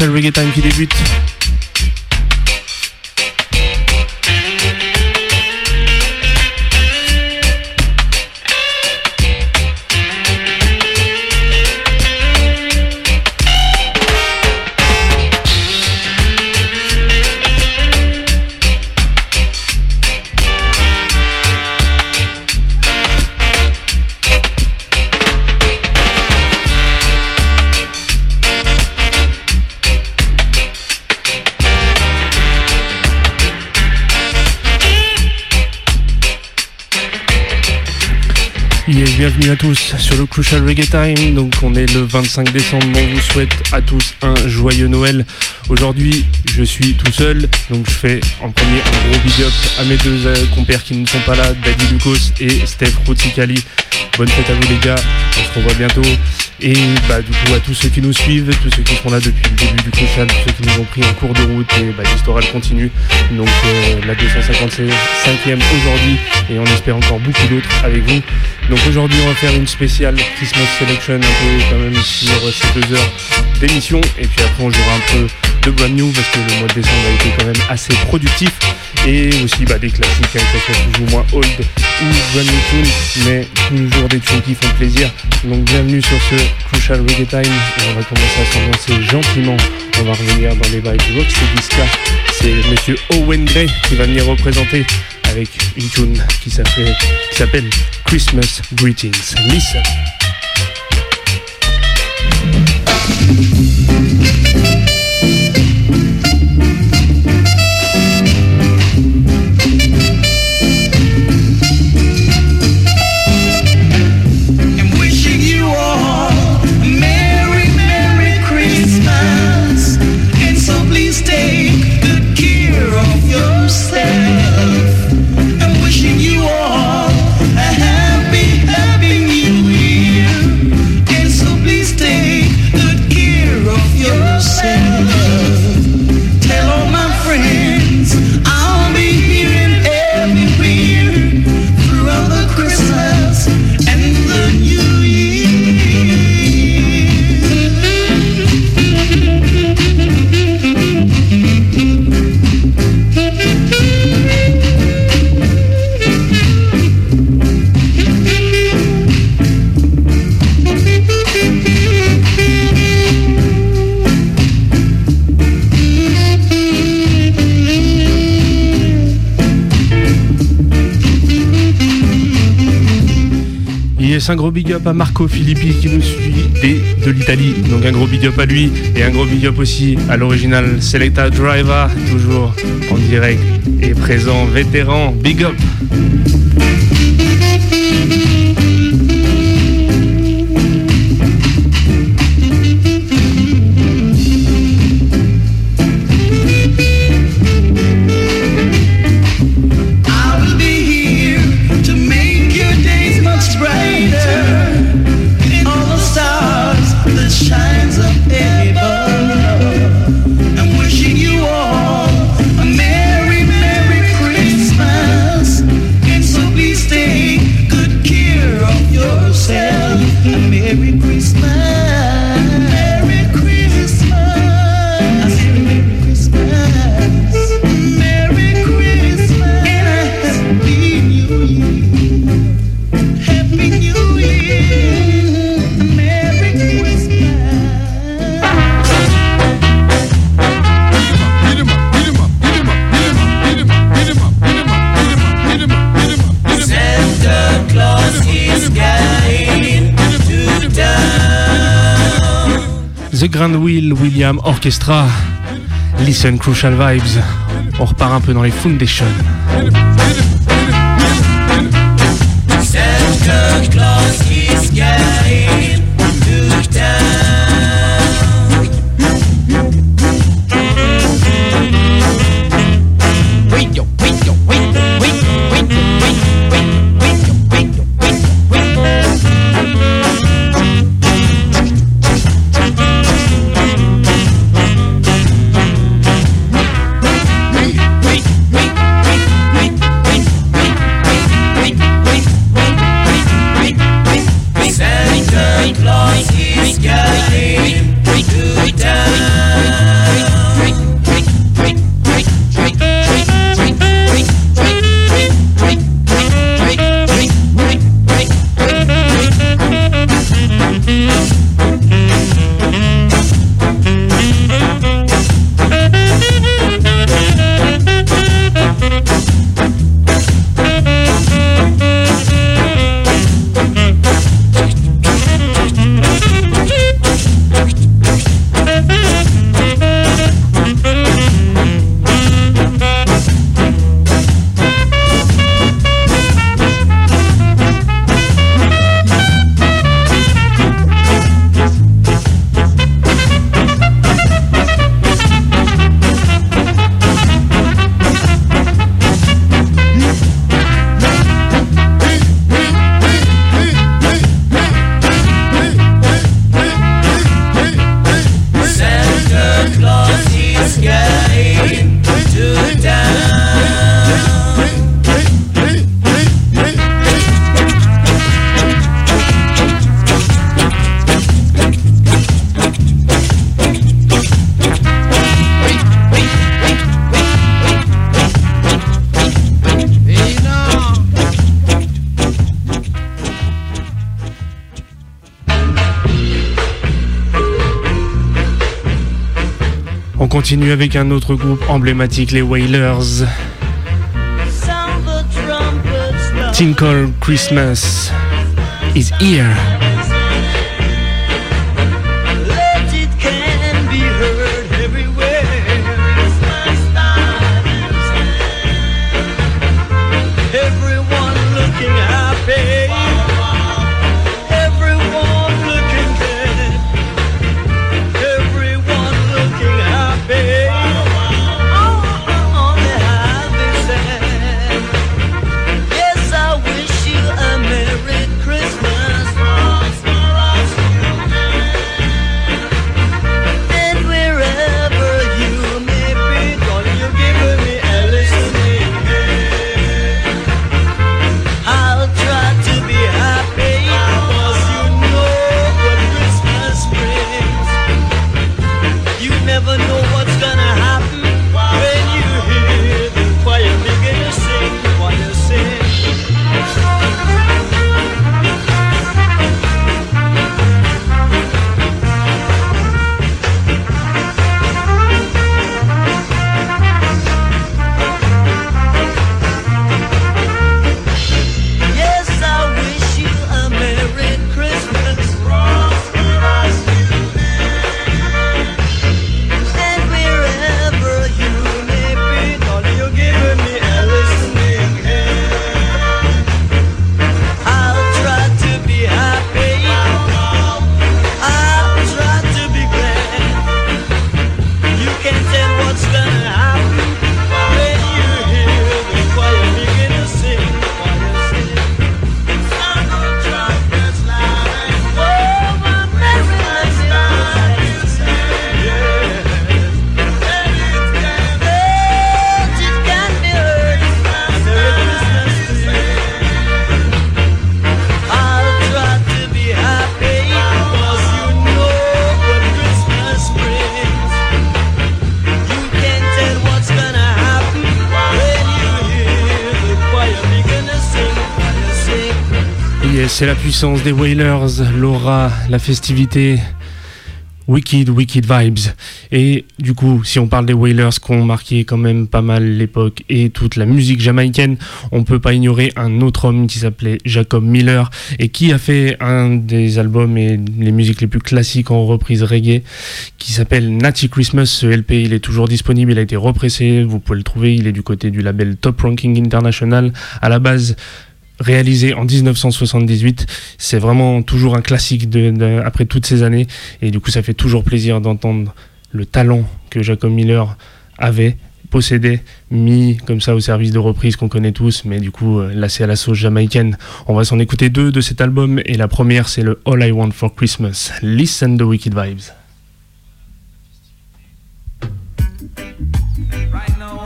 C'est spécial Reggae Time qui débute. Tous sur le Crucial Reggae Time. Donc on est le 25 décembre, on vous souhaite à tous un joyeux Noël. Aujourd'hui je suis tout seul, donc je fais en premier un gros big up à mes deux euh, compères qui ne sont pas là, Daddy Lucas et Steph Ruticali. Bonne fête à vous les gars, on se revoit bientôt. Et bah, du coup, à tous ceux qui nous suivent, tous ceux qui sont là depuis le début du Crucial, tous ceux qui nous ont pris en cours de route, et bah, l'histoire elle continue. Donc euh, la 255e aujourd'hui, et on espère encore beaucoup d'autres avec vous. Donc aujourd'hui, on va faire une spéciale Christmas Selection, un peu quand même sur ces deux heures d'émission, et puis après on jouera un peu de brand new parce que le mois de décembre a été quand même assez productif et aussi bah, des classiques, hein, que ce plus ou moins old ou brand new tunes, mais toujours des tunes qui font plaisir. Donc bienvenue sur ce Crucial Reggae Time et on va commencer à s'avancer gentiment. On va revenir dans les vibes Roxy Disca. C'est monsieur Owen Gray qui va venir représenter avec une tune qui s'appelle Christmas Greetings. Listen. un gros big up à Marco Filippi qui nous suit dès de l'Italie. Donc un gros big up à lui et un gros big up aussi à l'original Selecta Driver, toujours en direct et présent, vétéran. Big up! Grand Will William Orchestra. Listen Crucial Vibes. On repart un peu dans les Foundations. Continue avec un autre groupe emblématique, les Wailers. Tinkle Christmas is here. C'est la puissance des Whalers, l'aura, la festivité. Wicked, Wicked Vibes. Et du coup, si on parle des Whalers qui ont marqué quand même pas mal l'époque et toute la musique jamaïcaine, on peut pas ignorer un autre homme qui s'appelait Jacob Miller et qui a fait un des albums et les musiques les plus classiques en reprise reggae qui s'appelle Natty Christmas. Ce LP, il est toujours disponible, il a été repressé, vous pouvez le trouver, il est du côté du label Top Ranking International. À la base, réalisé en 1978. C'est vraiment toujours un classique de, après toutes ces années. Et du coup, ça fait toujours plaisir d'entendre le talent que Jacob Miller avait possédé, mis comme ça au service de reprise qu'on connaît tous, mais du coup, euh, là c'est à la sauce jamaïcaine. On va s'en écouter deux de cet album, et la première c'est le All I Want for Christmas. Listen the Wicked Vibes.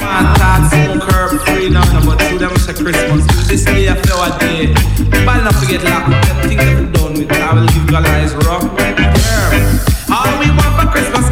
My thoughts won't curb free now, but to them say Christmas. This day a flower day. But not forget locked up. Them things that we done with. I will leave your eyes rough. All we want for Christmas,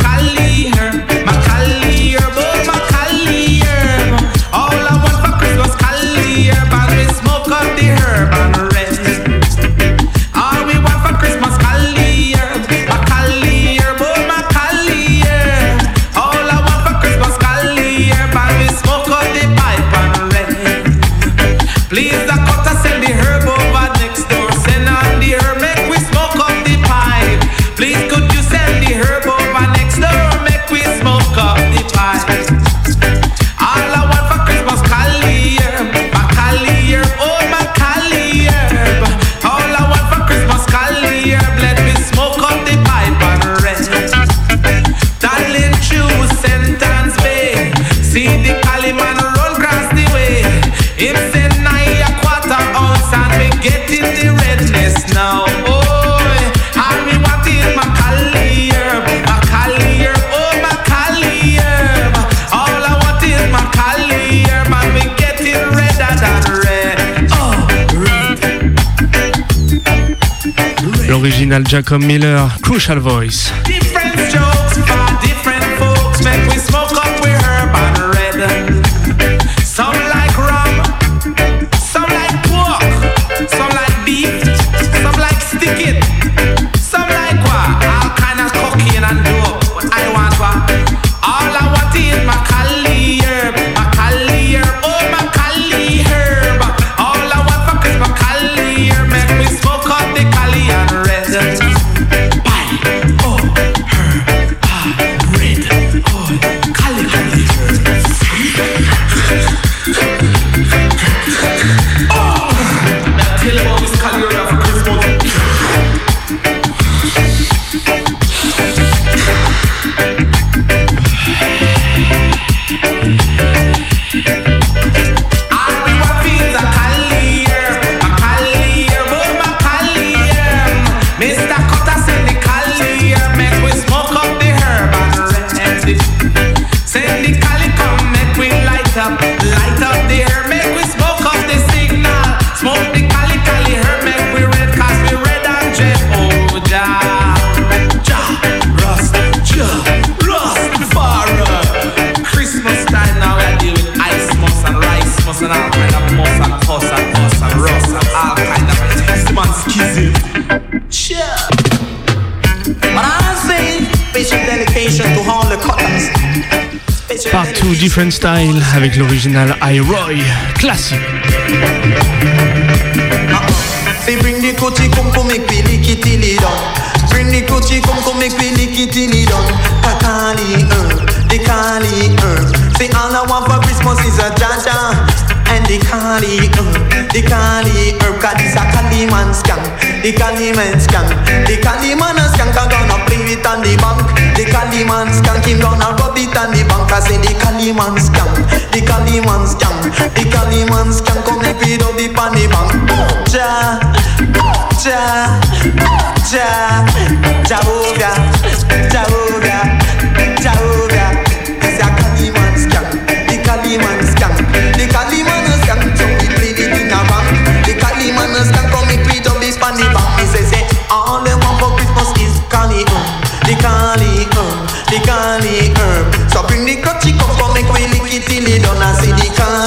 Jacob Miller, Crucial Voice. 2 Different Style avec l'original iRoy, classique. Say bring the coachy come come make it till it done. Bring the coachy come come make it till it done. Kakali herb, the Kali herb. Say all I want for Christmas is a jaja and the Kali herb, the Kali herb. Cause this a Kali man scam, the Kali man scam. The Kali man a scam, cause gonna play it on the bank. The Kali man scam, him gonna rub it on the bank. I say the Kali man scam, the Kali man scam, the Kali man scam. Come make me do the on the bank. Ja, ja, ja, Jehovah, Jehovah, Jehovah. It's a Kali man scam, the Kali man scam,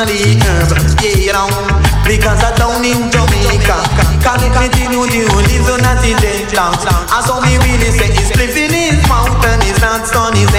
the herb, yeah you. Because I down in Jamaica. Can it me tell you the only zone that is dead down And so me really say it's living his mountain It's not on his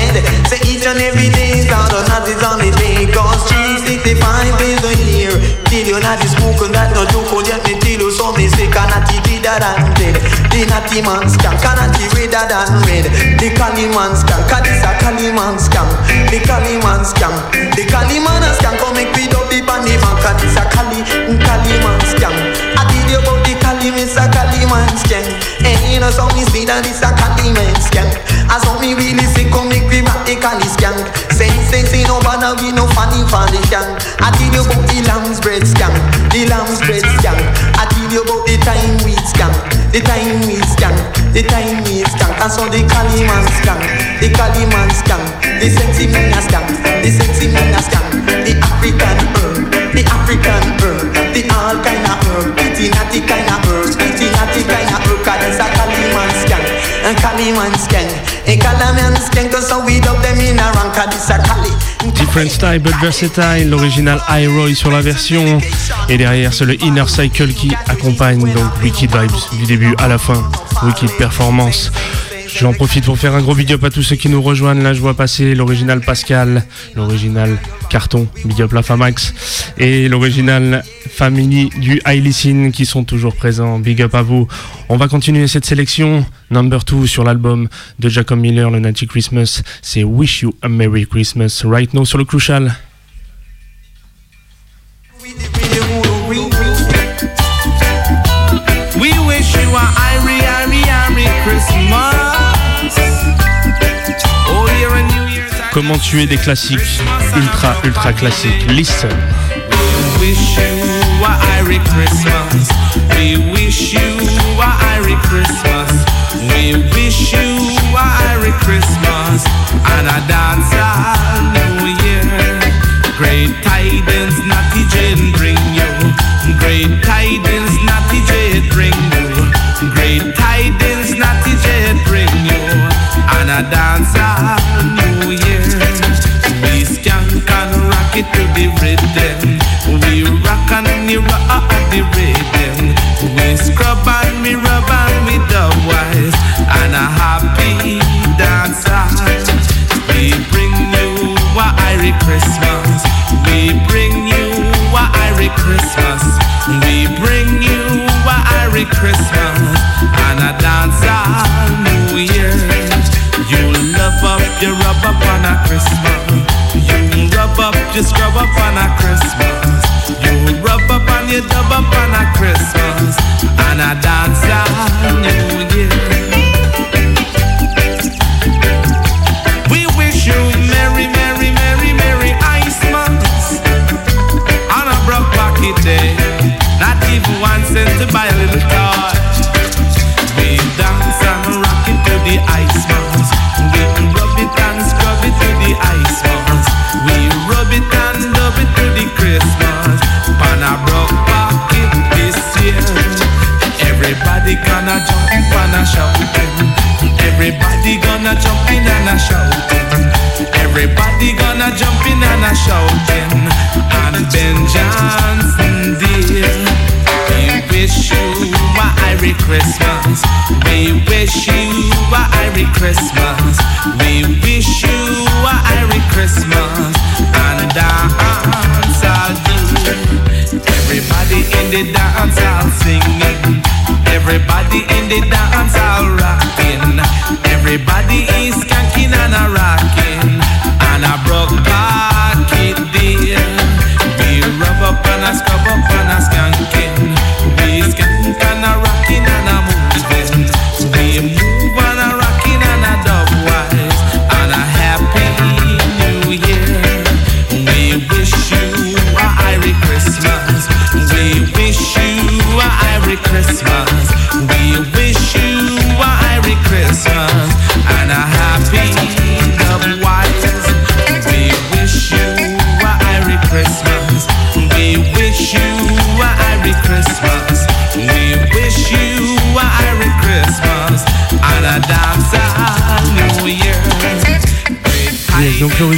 Say each and every day is out not is on the day Cause 365 days a year. Till you not smoking that no joke Oh yet me tell you so me say Cannot be deader than dead The natty man scam Cannot be redder than red The Cali man scam Cause this a Cali man scam The Cali man scam The Cali man a scam Come make we do the bandy man Cause this a Cali mm, Cali man scam. I did you about the Cali, miss a Cali man scam. And you know, so me see that it's a Cali man scam. As so me really say, come make me rock the Cali. Say, say, say, no bother we no funny for the scam. I did you about the lamb's bread scam. The lamb's bread scam. I did you about the time we scam. The time we scam. The time we scam. And so the Cali man scam. The Cali man scam. The sexy man a scam. The sexy man a scam. The African herb. The African herb. The all kind of herb, kitty natty kind of herb, kitty natty kind of herb. Cause it's a Cali man scan, and Cali man scan, and Cali man scan. Cause so we dub them in a rank, cause it's a Cali. Different Style but Versatile, l'original iRoy sur la version. Et derrière, c'est le Inner Cycle qui accompagne donc Wicked Vibes du début à la fin. Wicked Performance. J'en profite pour faire un gros big up à tous ceux qui nous rejoignent. Là, je vois passer l'original Pascal, l'original Carton, big up la Famax, et l'original Family du Ailicine qui sont toujours présents. Big up à vous. On va continuer cette sélection. Number 2 sur l'album de Jacob Miller, le Natty Christmas. C'est Wish You a Merry Christmas. Right now sur le Crucial. We wish you a Christmas. Comment tuer des classiques ultra ultra classiques. Listen. We wish you a Irie Christmas. We wish you a Irie Christmas. We wish you a Irie Christmas and a dance all New Year. Great tidings, Natty Jane bring you. Great tidings, Natty Jane bring you. Great tidings, Natty Jane bring you. And a dance all to the rhythm. We rock and we rock the rhythm. We scrub and we rub and we dub wise. And a happy dance We bring you a Irie Christmas. We bring you a Irie Christmas. We bring you a Irie Christmas. And a dance all New Year. You love up, you rub up on a Christmas. You scrub up on a Christmas. You rub up and you dub up on a Christmas. And a dance all New shouting. Everybody gonna jump in and a shouting. Everybody gonna jump in and a shouting. And Ben Johnson dear, we wish you a Merry Christmas. We wish you a Merry Christmas. We wish you a Merry Christmas. And dance all do. Everybody in the dance all singing. Everybody in the dance all rocking. Everybody is skanking and a rocking.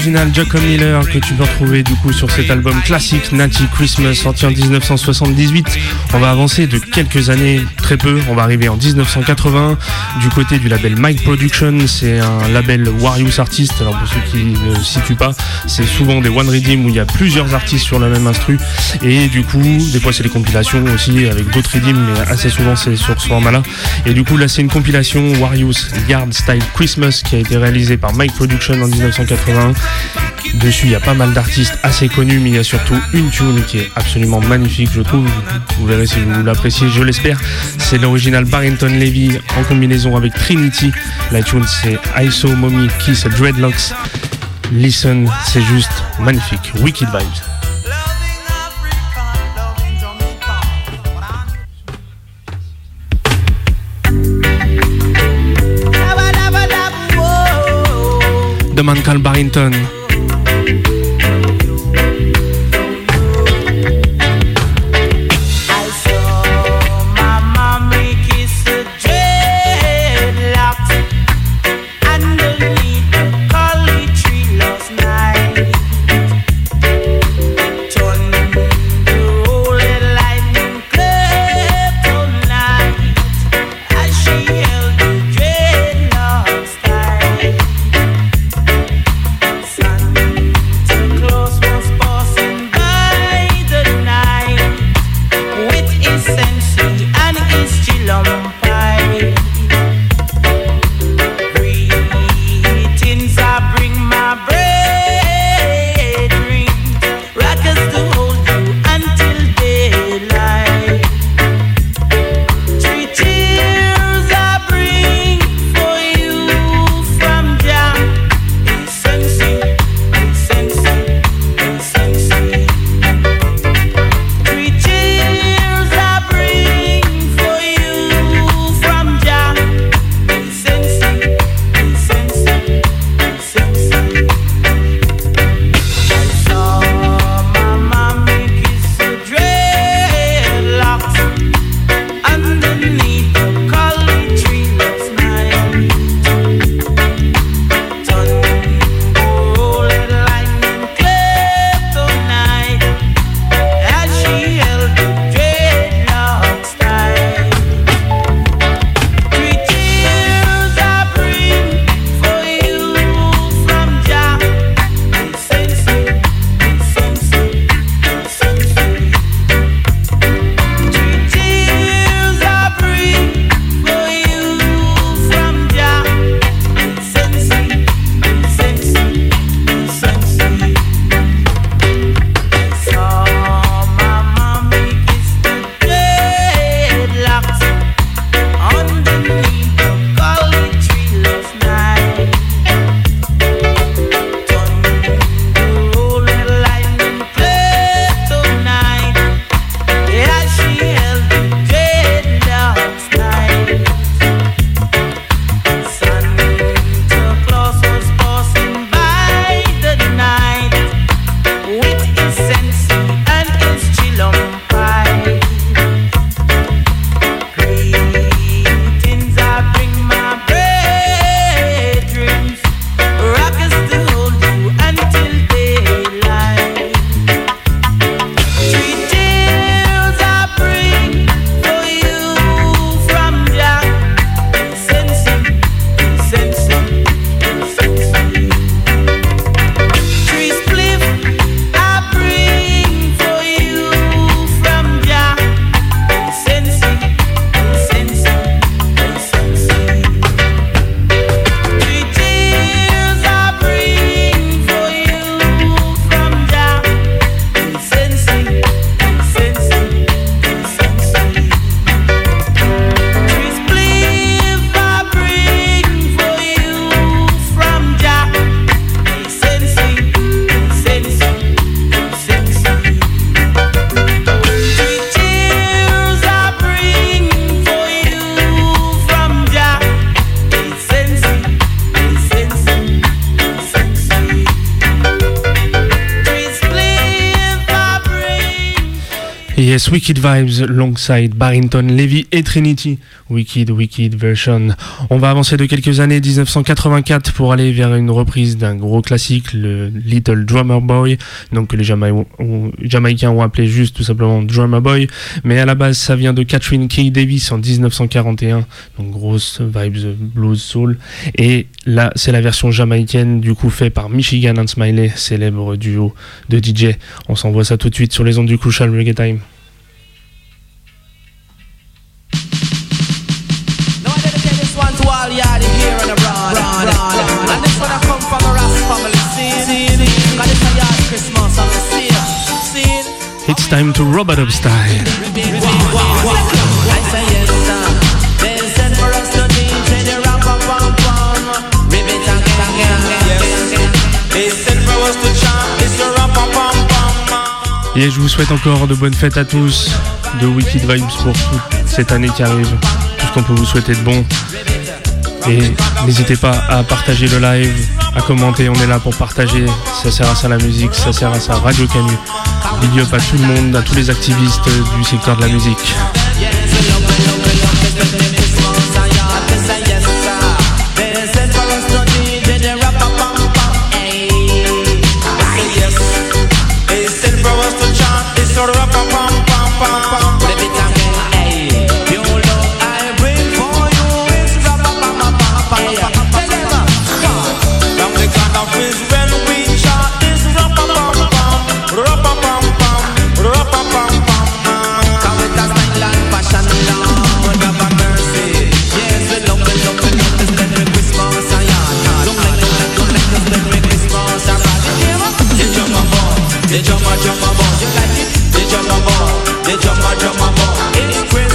L'original Jacob Miller que tu peux retrouver du coup sur cet album classique Natty Christmas sorti en 1978. On va avancer de quelques années, très peu. On va arriver en 1980 du côté du label Mike Production. C'est un label Warius Artist. Alors pour ceux qui ne situent pas, c'est souvent des one redeem où il y a plusieurs artistes sur la même instru. Et du coup, des fois c'est des compilations aussi avec d'autres redeems, mais assez souvent c'est sur ce format-là. Et du coup là c'est une compilation Warius Yard Style Christmas qui a été réalisée par Mike Production en 1980. Dessus, il y a pas mal d'artistes assez connus, mais il y a surtout une tune qui est absolument magnifique, je trouve. Vous verrez si vous l'appréciez, je l'espère. C'est l'original Barrington Levy en combinaison avec Trinity. La tune, c'est ISO Mommy Kiss Dreadlocks. Listen, c'est juste magnifique. Wicked Vibes. de Michael Barrington. Wicked Vibes, Longside, Barrington, Levy et Trinity. Wicked, Wicked version. On va avancer de quelques années, 1984, pour aller vers une reprise d'un gros classique, le Little Drummer Boy, donc les Jamaïcains ont appelé juste tout simplement Drummer Boy. Mais à la base, ça vient de Catherine Kay Davis en 1941, donc grosse vibes blues soul. Et là, c'est la version jamaïcaine, du coup, fait par Michigan and Smiley, célèbre duo de DJ. On s'envoie ça tout de suite sur les ondes du Crucial Reggae Time. Style. Et je vous souhaite encore de bonnes fêtes à tous, de Wicked Vibes pour cette année qui arrive, tout ce qu'on peut vous souhaiter de bon. Et n'hésitez pas à partager le live, à commenter, on est là pour partager. Ça sert à ça la musique, ça sert à ça Radio Canu. Big à tout le monde, à tous les activistes du secteur de la musique. drum a ball, you like it? The jump a ball, the jump a jump a ball. It's crazy.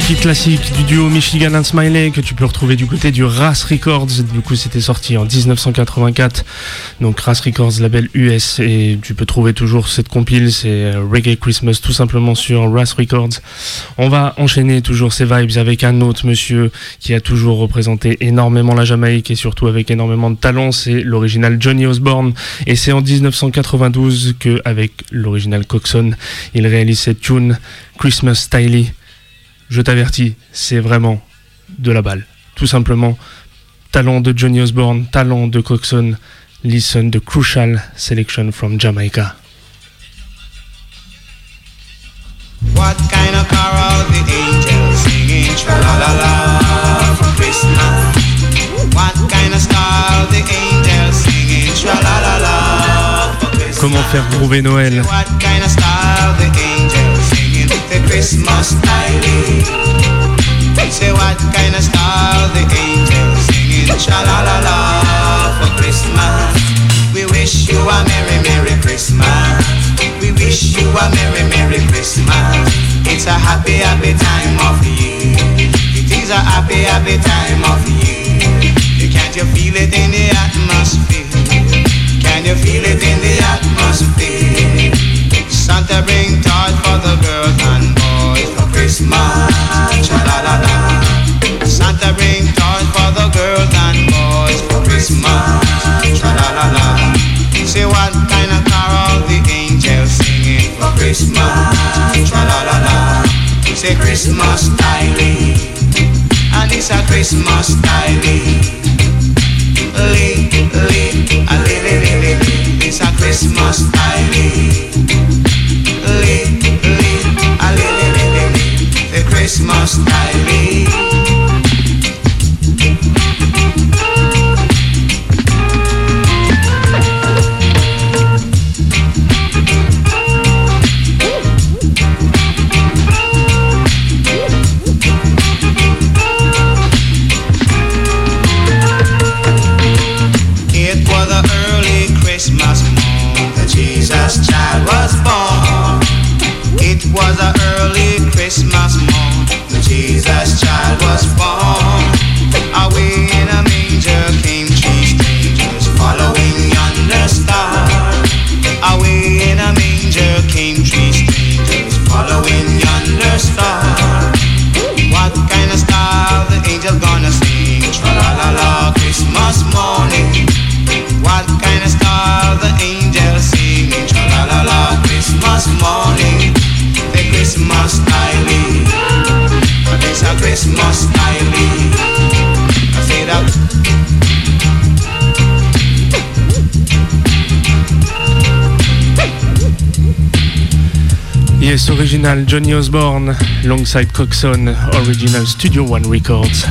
Classique du duo Michigan and Smiley que tu peux retrouver du côté du Ras Records. Du coup, c'était sorti en 1984. Donc, Ras Records, label US. Et tu peux trouver toujours cette compile. C'est euh, Reggae Christmas tout simplement sur Ras Records. On va enchaîner toujours ces vibes avec un autre monsieur qui a toujours représenté énormément la Jamaïque et surtout avec énormément de talent. C'est l'original Johnny Osborne. Et c'est en 1992 que, avec l'original Coxon, il réalise cette tune Christmas Styly je t'avertis, c'est vraiment de la balle. Tout simplement, talent de Johnny Osborne, talent de Coxon, listen the crucial selection from Jamaica. What kind of carol the angels singing la la la for Christmas? What kind of style the angels singing la la la for Christmas? Comment faire groover Noël? What kind of style the angels singing the Christmas style? Say what kind of style the angels singing cha la la la for Christmas. We wish you a merry merry Christmas. We wish you a merry merry Christmas. It's a happy happy time of year. It is a happy happy time of year. Can't you feel it in the atmosphere? Can you feel it in the atmosphere? Santa bring toys for the girls and boys for Christmas. Cha la la la. Santa bring toys for the girls and boys for Christmas. Cha la la la. Say what kind of carol the angels singing for Christmas. Cha la la la. Say Christmas styling, and it's a Christmas styling. Original Johnny Osborne, alongside Coxon, original Studio One Records.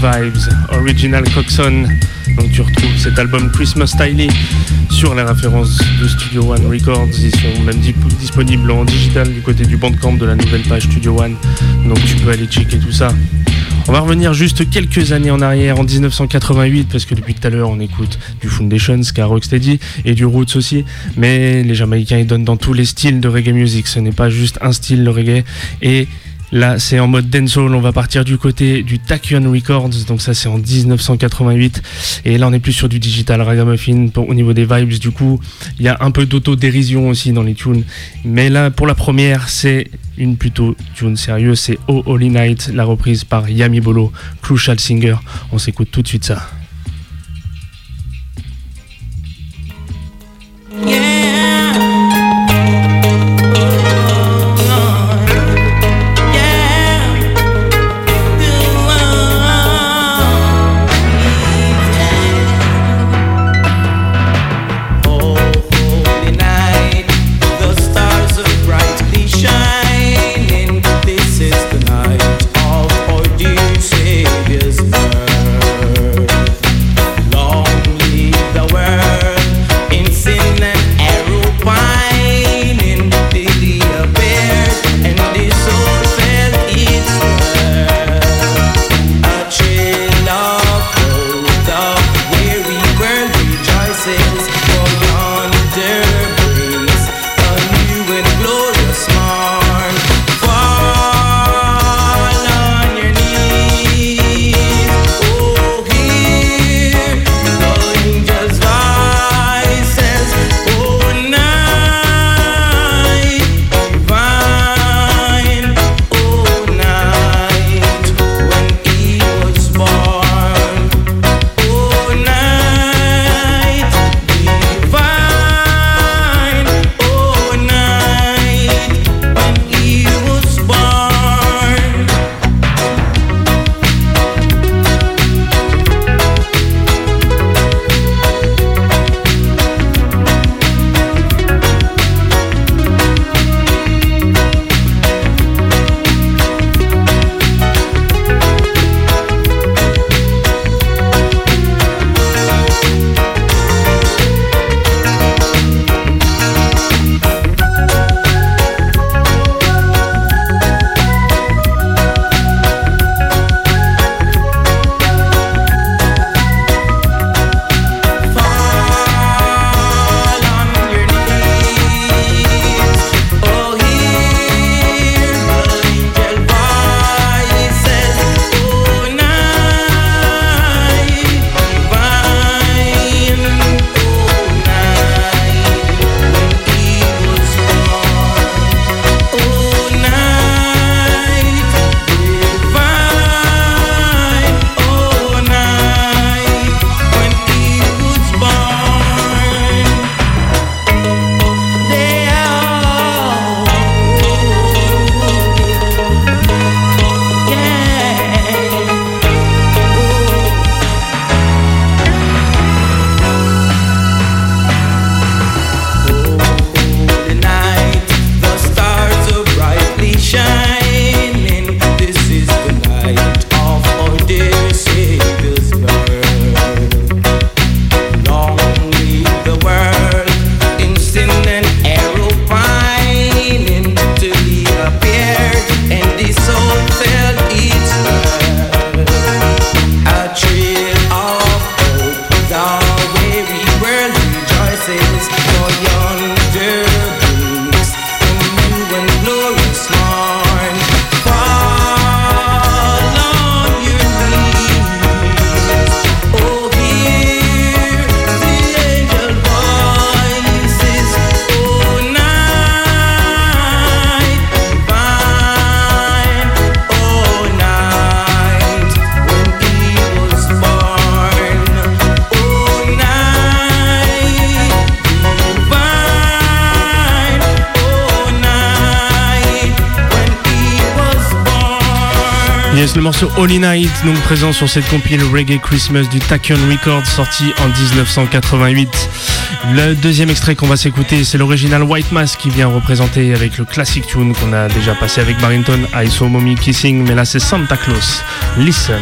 Vibes, Original Coxon. Donc tu retrouves cet album Christmas Styling sur les références de Studio One Records. Ils sont même disponibles en digital du côté du bandcamp de la nouvelle page Studio One. Donc tu peux aller checker tout ça. On va revenir juste quelques années en arrière, en 1988, parce que depuis tout à l'heure on écoute du Foundation, Ska Rocksteady et du Roots aussi. Mais les Jamaïcains ils donnent dans tous les styles de reggae music. Ce n'est pas juste un style le reggae. Et Là, c'est en mode dancehall. On va partir du côté du Tachyon Records. Donc ça, c'est en 1988. Et là, on est plus sur du digital ragamuffin au niveau des vibes. Du coup, il y a un peu d'autodérision aussi dans les tunes. Mais là, pour la première, c'est une plutôt tune sérieuse. C'est Oh Holy Night, la reprise par Yami Bolo, Crucial Singer. On s'écoute tout de suite ça. Sur cette compile Reggae Christmas du Tachyon Records, sorti en 1988. Le deuxième extrait qu'on va s'écouter, c'est l'original White Mask qui vient représenter avec le classic tune qu'on a déjà passé avec Barrington, I Saw Mommy Kissing, mais là c'est Santa Claus. Listen.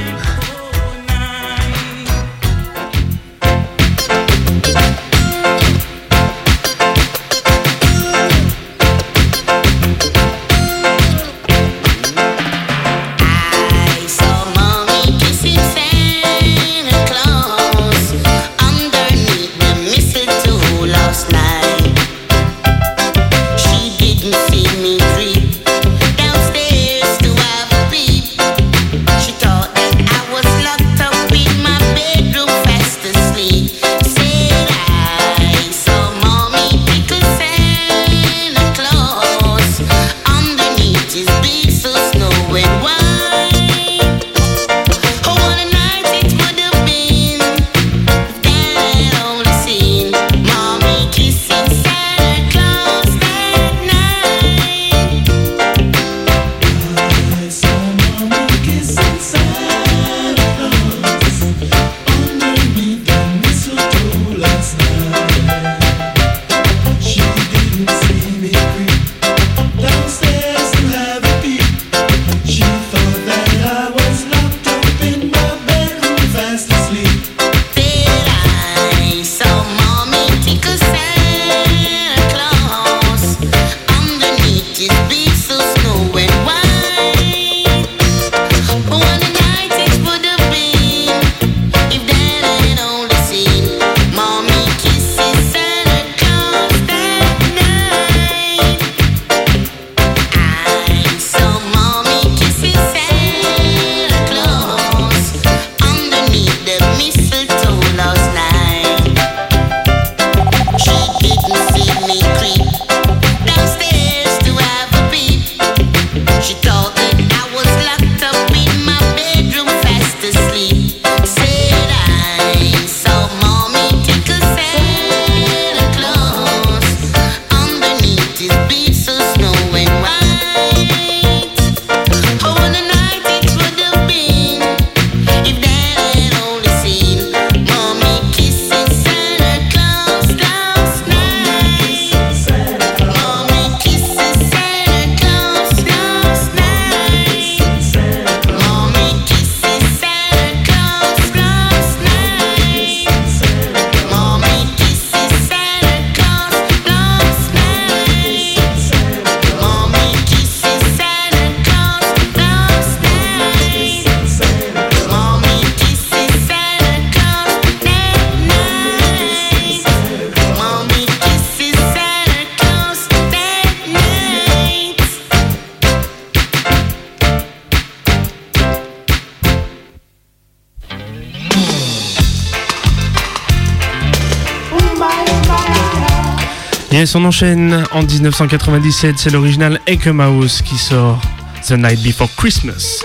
On enchaîne en 1997, c'est l'original Eke Mouse qui sort The Night Before Christmas.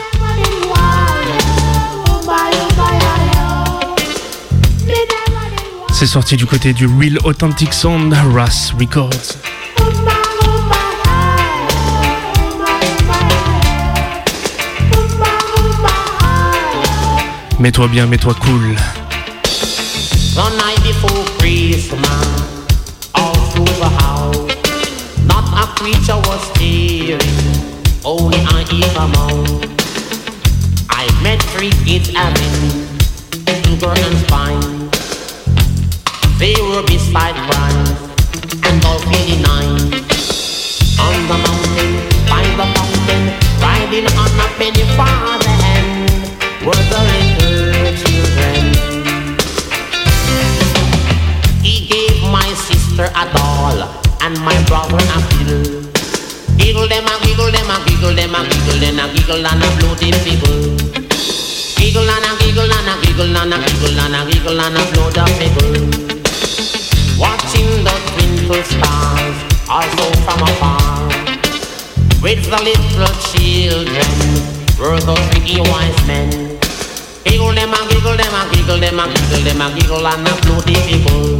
C'est sorti du côté du Real Authentic Sound Ras Records. Mets-toi bien, mets-toi cool. over I met three kids having sugar them a giggle them a giggle them a giggle them a giggle and a bloody figgle. Giggle and a giggle and a giggle and a giggle and a giggle and a blood a figgle. Watching the twinkle stars also from afar. With the little children were those three wise men. Giggle them a giggle them a giggle them a giggle them a giggle and a bloody figgle.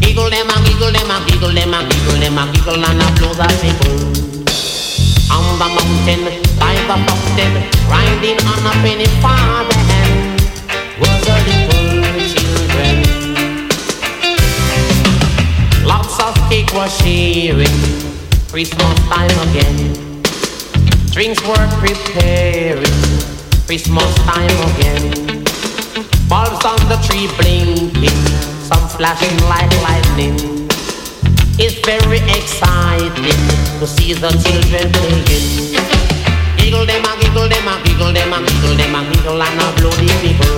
Giggle them a giggle them a giggle them a giggle them a giggle and a blow that people. On the mountain, by the fountain, riding on a penny farthing were the little children. Lots of cake was sharing, Christmas time again. Drinks were preparing, Christmas time again. Bulbs on the tree blinking, some flashing like lightning. It's very exciting to see the children playing. Giggle them a giggle them a giggle them a giggle them a giggle and a blow the people.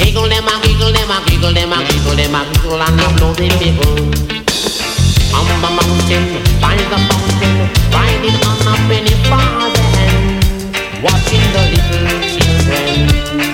Giggle them a giggle them a giggle them a giggle them a giggle and a blow the people. On the mountain, by the fountain, riding on a penny farthing, watching the little children.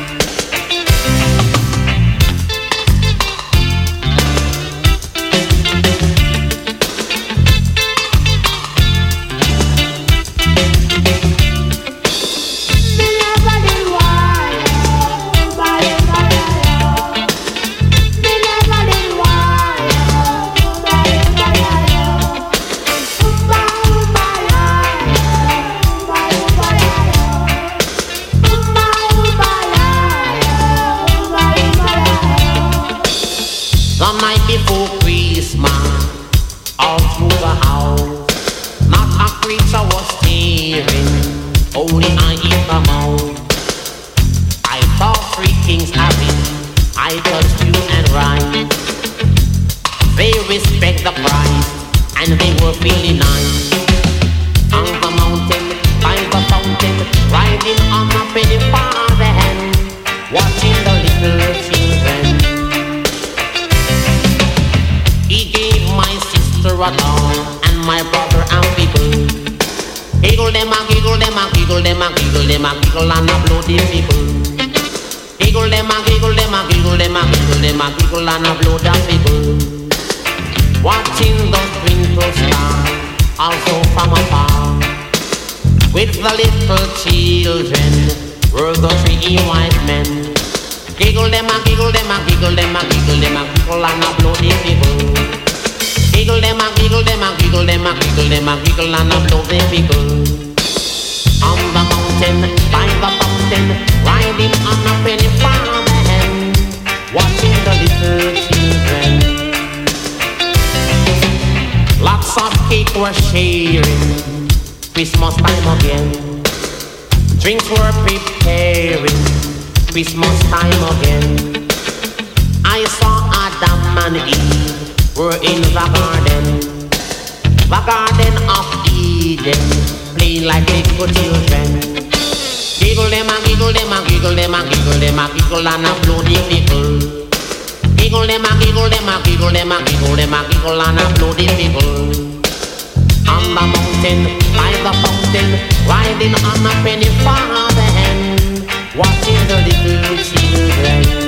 as fountain, riding on a penny farthing, watching the little children.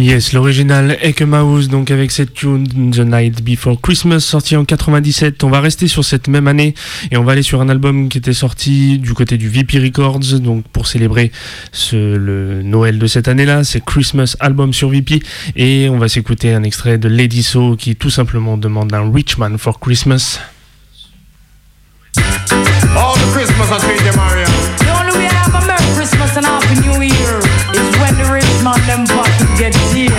Yes, l'original Eke Mouse, donc avec cette tune The Night Before Christmas, sorti en 97. On va rester sur cette même année et on va aller sur un album qui était sorti du côté du VP Records, donc pour célébrer ce, le Noël de cette année-là. C'est Christmas Album sur VP et on va s'écouter un extrait de Lady So qui tout simplement demande un Rich Man for Christmas. All the Christmas Maria. The only way I have a Merry Christmas and Happy New Year is when the rich man them get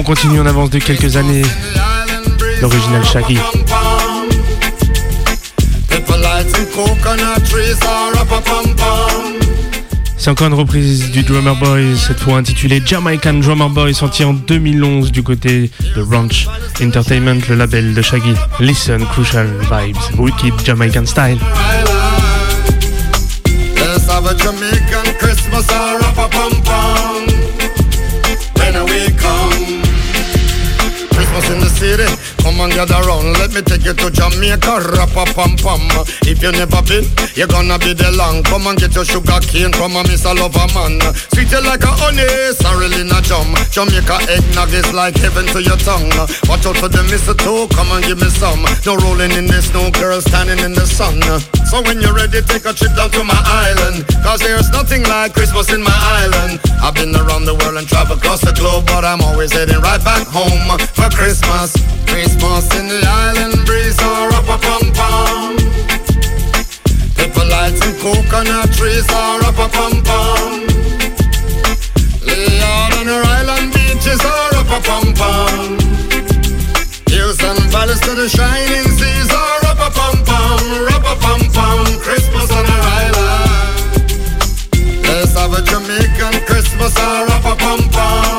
On continue en avance de quelques années. L'original Shaggy. C'est encore une reprise du Drummer Boy, cette fois intitulée Jamaican Drummer Boy, sorti en 2011 du côté de Ranch Entertainment, le label de Shaggy. Listen, Crucial Vibes, Wicked Jamaican Style. இரு Come and gather round, let me take you to Jamaica, rappa pam pam. If you never been, you're gonna be there long. Come and get your sugar cane from a Miss Lover man. Sweet like a honey, sorry not jam. Jamaica eggnog is like heaven to your tongue. Watch out for the mistletoe, come and give me some. No rolling in the snow, girl standing in the sun. So when you're ready, take a trip down to my island. Cause there's nothing like Christmas in my island. I've been around the world and traveled across the globe, but I'm always heading right back home for Christmas. Christmas in the island breeze or up a pum pum. Pepper lights and coconut trees or up a pum pum. Lay out on our island beaches or up a pum pum. Hills and valleys to the shining seas or up a pum pum, up a pum pum. Christmas on our island. Let's have a Jamaican Christmas or up a pum pum.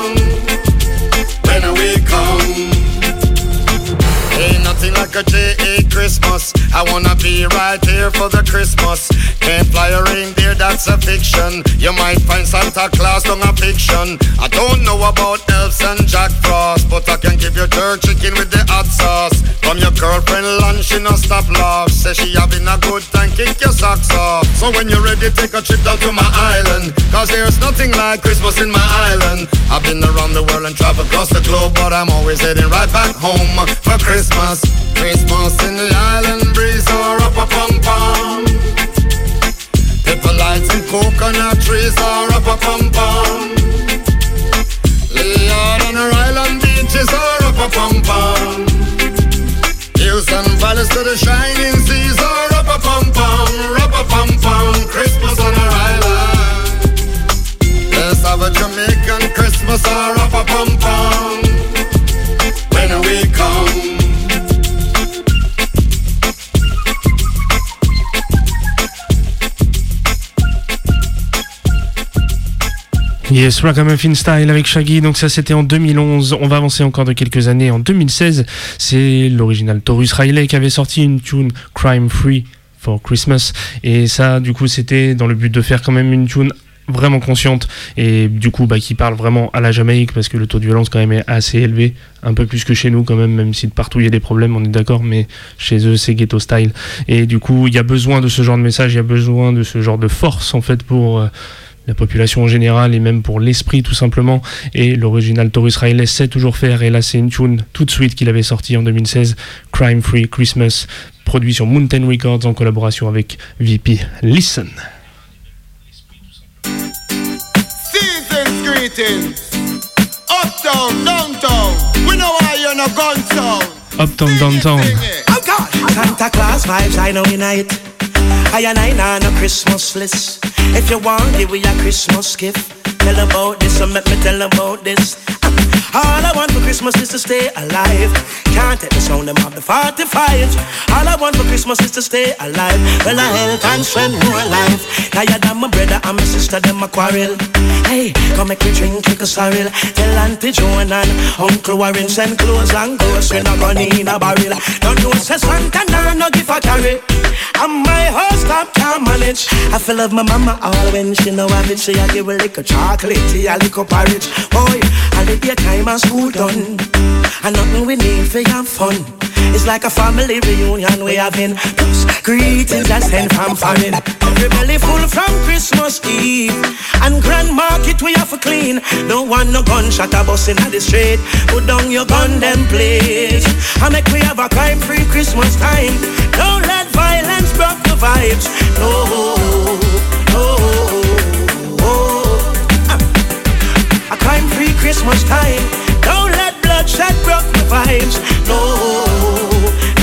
Ain't Christmas. I wanna be right here for the Christmas. Can't fly a reindeer, that's a fiction. You might find Santa Claus on a fiction. I don't know about elves and Jack Frost, but I can give you jerk chicken with the hot sauce. From your girlfriend lunch, she no stop laugh. Say she having a good time, kick your socks off. So when you're ready, take a trip down to my island. Cause there's nothing like Christmas in my island. I've been around the world and traveled across the globe, but I'm always heading right back home for Christmas. Christmas. In the island breeze or up a pum pum. Pepper lights and coconut trees or up a pum pum. Lay out on our island beaches or up a pum pum. Hills and valleys to the shining seas or up a pum pum, up a pum pum. Christmas on our island. Let's have a Jamaican Christmas or up a pum pum. Yes, Ragamuffin Style avec Shaggy, donc ça c'était en 2011, on va avancer encore de quelques années, en 2016, c'est l'original Taurus Riley qui avait sorti une tune Crime Free for Christmas, et ça du coup c'était dans le but de faire quand même une tune vraiment consciente et du coup bah, qui parle vraiment à la Jamaïque parce que le taux de violence quand même est assez élevé, un peu plus que chez nous quand même, même si de partout il y a des problèmes, on est d'accord, mais chez eux c'est ghetto style. Et du coup il y a besoin de ce genre de message, il y a besoin de ce genre de force en fait pour... Euh, la population en général et même pour l'esprit tout simplement. Et l'original Taurus Riley sait toujours faire. Et là, c'est une tune tout de suite qu'il avait sorti en 2016, Crime Free Christmas, produit sur Mountain Records en collaboration avec VP. Listen. Uptown, downtown. We know why you're not gun sound. Uptown, downtown. Oh God, Santa Claus vibes, I know unite. I and I on a Christmas list. If you want, give me a Christmas gift. Tell about this, or make me tell about this. Ah, All I want for Christmas is to stay alive. Can't take the sound of the 45. All I want for Christmas is to stay alive. Well, I health and strength, more life. Tired of my brother and my sister, them a quarrel. Hey, come make me drink like a sorrel. Tell Auntie Joan and Uncle Warren send clothes and groceries. Not gonna in a barrel. Don't know say Santa nah, no give a carry. And my house stop can't manage. I feel love my mama all when she know have it. She a give a little chocolate, a little porridge. Boy, I live your time and school done. And nothing we need for have fun. It's like a family reunion we having. Plus, greetings I send from foreign. Every belly full from Christmas Eve. And Grand Market we have to clean. No one no gunshot a bus in the street. Put down your gun them please. I make we have a crime free Christmas time. Don't let violence break the vibes. No. A Christmas time. Don't let bloodshed break the vibes. No.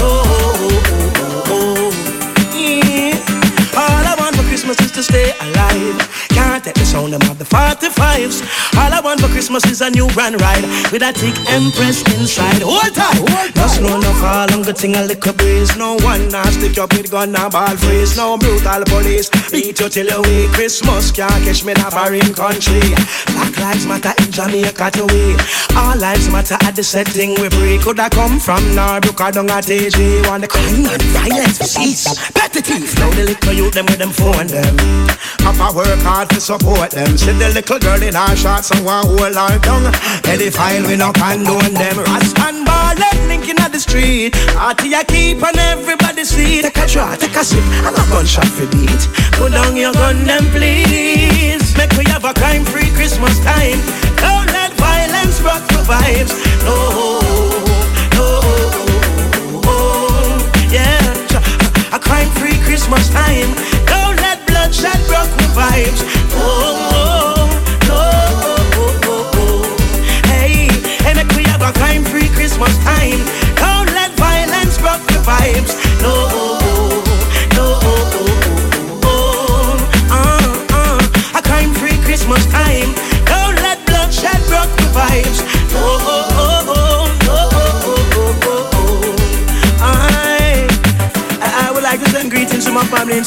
no. Oh, oh, oh, All I want for Christmas is to stay alive. Can't take the sound of the 45s. All I want for Christmas is a new brand ride with a thick Empress inside. Hold tight. Just know no fall, I'm getting a little breeze. No one now stick up with gun and ball freeze. No brutal police beat you till you weak. Christmas can't catch me in a foreign country. Black lives matter in Jamaica to we. All lives matter at the setting we break. Could I come from Norbrook or down at AG? Want the crime and violence cease. Petty thief. Now the little youth them with them phone them. Papa work hard to support them. See the little girl in our shots and one hold her tongue. Pedophile we no condone them. Ball and linking at the street. Party I keep on everybody see. Take a shot, take a sip, and a gunshot for beat. Put down your gun them please. Make we have a crime-free Christmas time. Don't let violence rock the vibes. No, no, oh, yeah. A crime-free Christmas time. Bloodshed rock the vibes. Oh, no, hey, hey, make we have a crime-free Christmas time. Don't let violence rock the vibes. No, no, uh, uh, a crime-free Christmas time. Don't let bloodshed rock the vibes. My family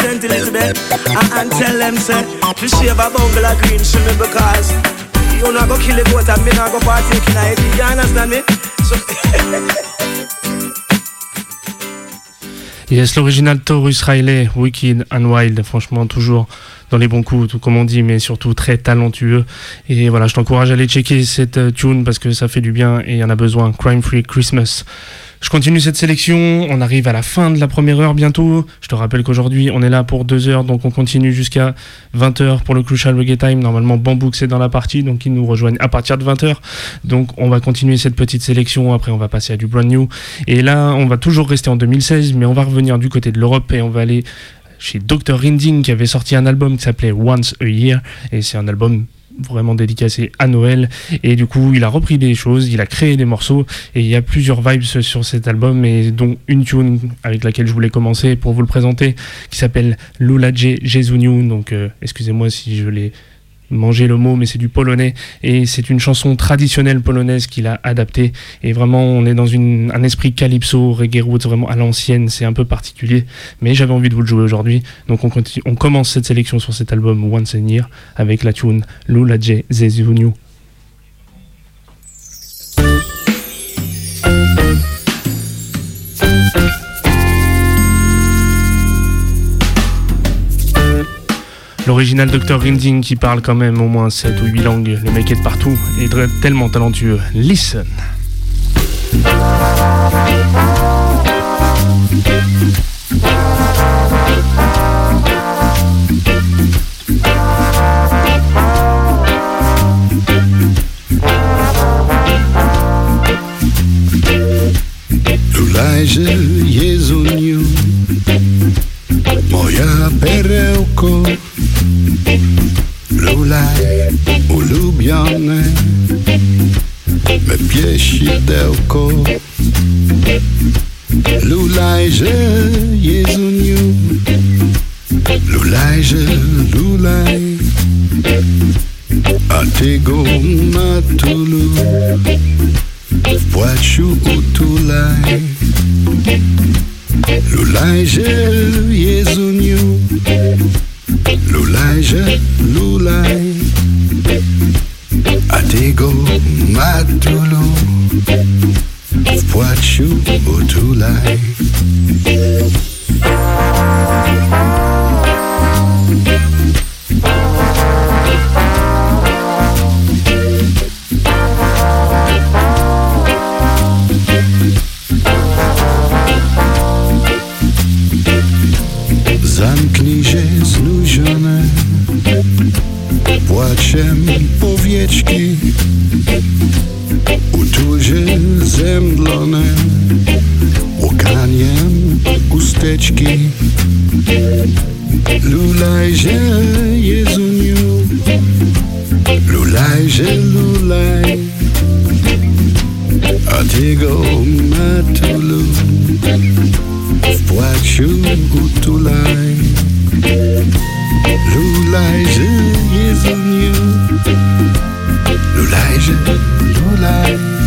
Yes, l'original Taurus Riley, Wicked and Wild, franchement toujours dans les bons coups, tout comme on dit, mais surtout très talentueux. Et voilà, je t'encourage à aller checker cette euh, tune parce que ça fait du bien et il y en a besoin. Crime Free Christmas. Je continue cette sélection, on arrive à la fin de la première heure bientôt. Je te rappelle qu'aujourd'hui on est là pour deux heures, donc on continue jusqu'à 20h pour le Crucial Reggae Time. Normalement Bambouk c'est dans la partie, donc ils nous rejoignent à partir de 20h. Donc on va continuer cette petite sélection, après on va passer à du brand new. Et là on va toujours rester en 2016, mais on va revenir du côté de l'Europe et on va aller chez Dr. Rinding qui avait sorti un album qui s'appelait Once a Year, et c'est un album vraiment dédicacé à Noël. Et du coup il a repris des choses, il a créé des morceaux et il y a plusieurs vibes sur cet album et dont une tune avec laquelle je voulais commencer pour vous le présenter qui s'appelle Lula J Jezuniu donc euh, excusez-moi si je l'ai mangé le mot mais c'est du polonais. Et c'est une chanson traditionnelle polonaise qu'il a adaptée. Et vraiment on est dans un esprit calypso, reggae roots vraiment à l'ancienne, c'est un peu particulier mais j'avais envie de vous le jouer aujourd'hui. Donc on, commence cette sélection sur cet album Once a Year avec la tune Lula J Zezuniu L'original Dr. Rinding qui parle quand même au moins 7 ou 8 langues, le mec est de partout et tellement talentueux. Listen. Moja perełko, Lulaj ulubione, me pieścidełko. Lulajże Jezuniu, lulajże lulaj, a ty go matulu w płaczu utulaj. Loulaje, yezounyou Loulaje, loulay Atego, matoulou Poachou, botoulay. Loulaje świeczki Uczuły się zemdlone Łokaniem usteczki Lulajże, Jezuniu Lulajże, lulaj. Od jego matulu. W płaciu utulaj. Lulajże, Jezuniu 来日如来。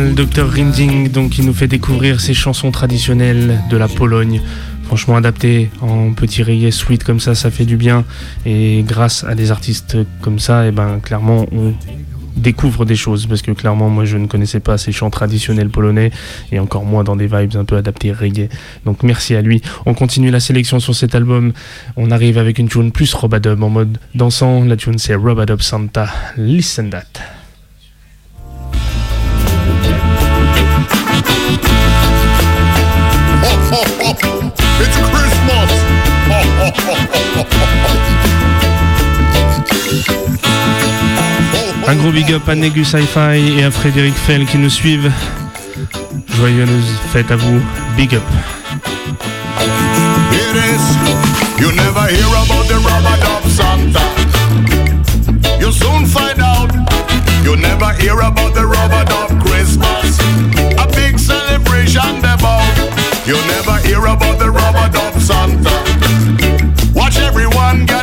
Dr Rinding, donc qui nous fait découvrir ces chansons traditionnelles de la Pologne. Franchement adapté en petit reggae sweet comme ça, ça fait du bien. Et grâce à des artistes comme ça, et eh ben clairement on découvre des choses parce que clairement moi je ne connaissais pas ces chants traditionnels polonais et encore moins dans des vibes un peu adaptées reggae. Donc merci à lui. On continue la sélection sur cet album. On arrive avec une tune plus Robadub en mode dansant. La tune c'est Robadub Santa. Listen that. Un gros big up à Negu Sci-Fi et à Frédéric Fell qui nous suivent. Joyeuse fête à vous. Big up. It is. You never hear about the rubber dub Santa. You soon find out. You never hear about the rubber dub Christmas. A big celebration about. You never hear about the rubber dub Santa. Watch everyone round.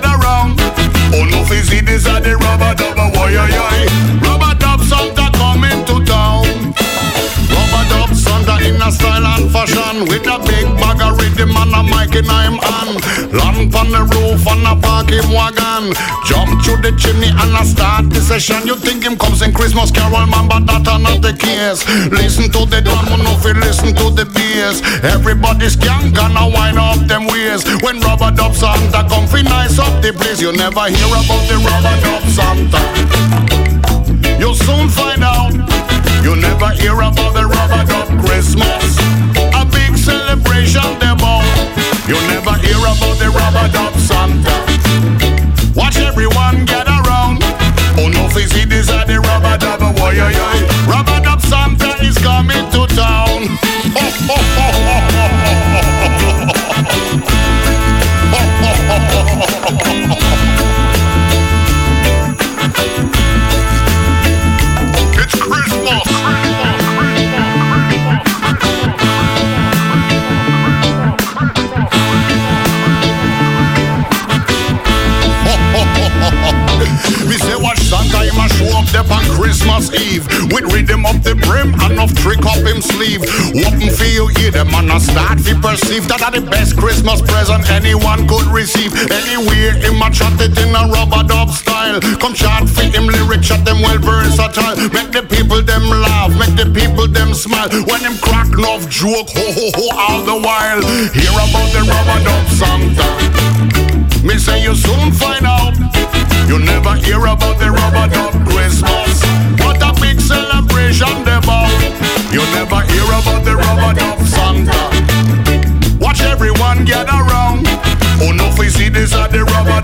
No, see this are the rub-a-dub. Boy, oi, oi. Rub-a-dub Santa in a style and fashion. With a big bag of rhythm and a mic in him hand. Land on the roof and a park him wagon. Jump through the chimney and a start the session. You think him comes in Christmas carol man but that are not the case. Listen to the drum if you listen to the bass. Everybody's skank and a wind up them ways. When rub-a-dub Santa come fi nice up the place. You never hear about the rubber dub Santa. You'll soon find out you never hear about the rub-a-dub Christmas. A big celebration demo. You never hear about the rub-a-dub Santa. Watch everyone get around. Oh no, see Christmas Eve. With rhythm up the brim and enough trick up him sleeve. Open for you hear them and a start fi perceive That are the best Christmas present anyone could receive. Anywhere him a chat it in a rub-a-dub style. Come chat for him lyric chat them well versatile. Make the people them laugh, make the people them smile. When him crack enough joke ho ho ho all the while. Hear about the rub-a-dub Santa me say you soon find out. You never hear about the rub-a-dub Christmas. What a big celebration they about. You never hear about the rub-a-dub Santa. Watch everyone gather round. Oh no, we see this at the rubber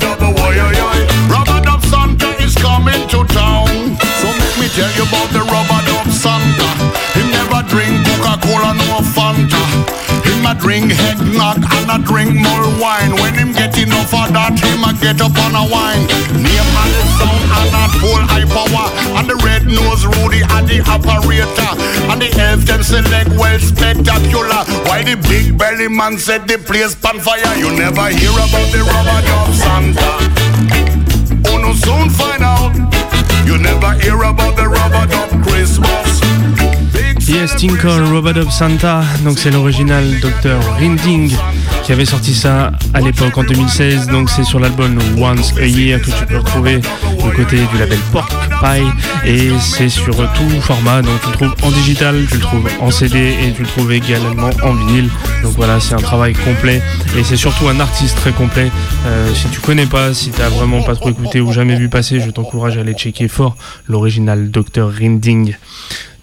drink eggnog and a drink more wine. When him get enough of that, him a get up on a wine. Name and the sound and a full high power. And the red nose Rudy and the operator. And the elf them select well spectacular. Why the big belly man set the place on fire? You never hear about the rub-a-dub Santa. Oh no, soon find out. You never hear about the rub-a-dub Christmas. Yes, Tinkle, Robadub Santa, donc c'est l'original Dr Rinding qui avait sorti ça à l'époque en 2016, donc c'est sur l'album Once a Year que tu peux retrouver du côté du label Pork Pie. Et c'est sur tout format, donc tu le trouves en digital, tu le trouves en CD et tu le trouves également en vinyle, donc voilà c'est un travail complet. Et c'est surtout un artiste très complet, Euh, si tu connais pas, si t'as vraiment pas trop écouté ou jamais vu passer, je t'encourage à aller checker fort l'original Dr Rinding.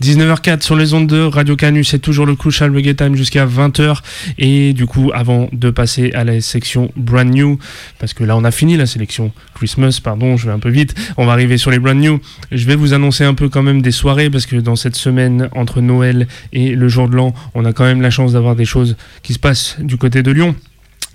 19h04 sur les ondes de Radio Canu, c'est toujours le Crucial Reggae Time jusqu'à 20h. Et du coup, avant de passer à la section Brand New, parce que là on a fini la sélection Christmas, pardon, je vais un peu vite, on va arriver sur les Brand New. Je vais vous annoncer un peu quand même des soirées, parce que dans cette semaine entre Noël et le jour de l'an, on a quand même la chance d'avoir des choses qui se passent du côté de Lyon.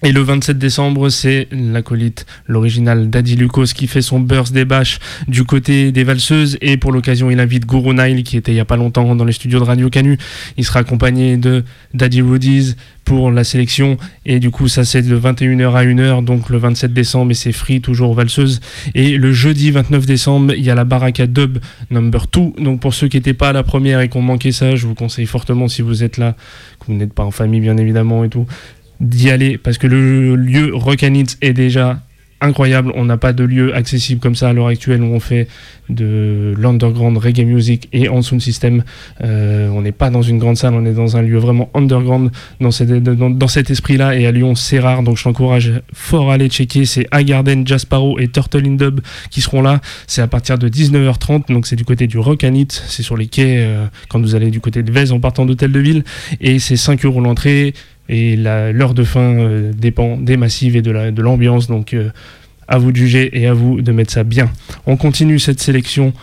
Et le 27 décembre, c'est l'acolyte, l'original Daddy Lucas qui fait son birthday bash du côté des valseuses. Et pour l'occasion, il invite Guru Nile qui était il y a pas longtemps dans les studios de Radio Canu. Il sera accompagné de Daddy Rudy's pour la sélection. Et du coup, ça c'est de 21h à 1h, donc le 27 décembre, et c'est free, toujours valseuse. Et le jeudi 29 décembre, il y a la Baraka Dub number 2. Donc pour ceux qui n'étaient pas à la première et qui ont manqué ça, je vous conseille fortement si vous êtes là, que vous n'êtes pas en famille bien évidemment et tout, d'y aller parce que le lieu Rockanitz est déjà incroyable. On n'a pas de lieu accessible comme ça à l'heure actuelle où on fait de l'underground reggae music et en sound system. Euh, on n'est pas dans une grande salle, on est dans un lieu vraiment underground dans, cet esprit-là. Et à Lyon, c'est rare, donc je t'encourage fort à aller checker. C'est Agarden, Jasparo et Turtle in Dub qui seront là. C'est à partir de 19h30, donc c'est du côté du Rockanit, c'est sur les quais euh, quand vous allez du côté de Vez en partant d'Hôtel de Ville. Et c'est 5 euros l'entrée. Et l'heure de fin euh, dépend des massives et de l'ambiance. donc euh, à vous de juger et à vous de mettre ça bien. On continue cette sélection.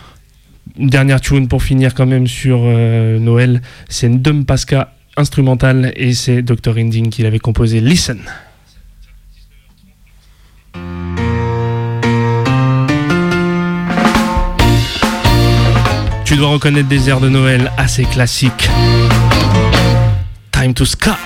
Une dernière tune pour finir quand même sur euh, Noël. C'est une Dum Pasca instrumentale et c'est Dr. Ending qui l'avait composé. Listen. Tu dois reconnaître des airs de Noël assez classiques. Time to Ska.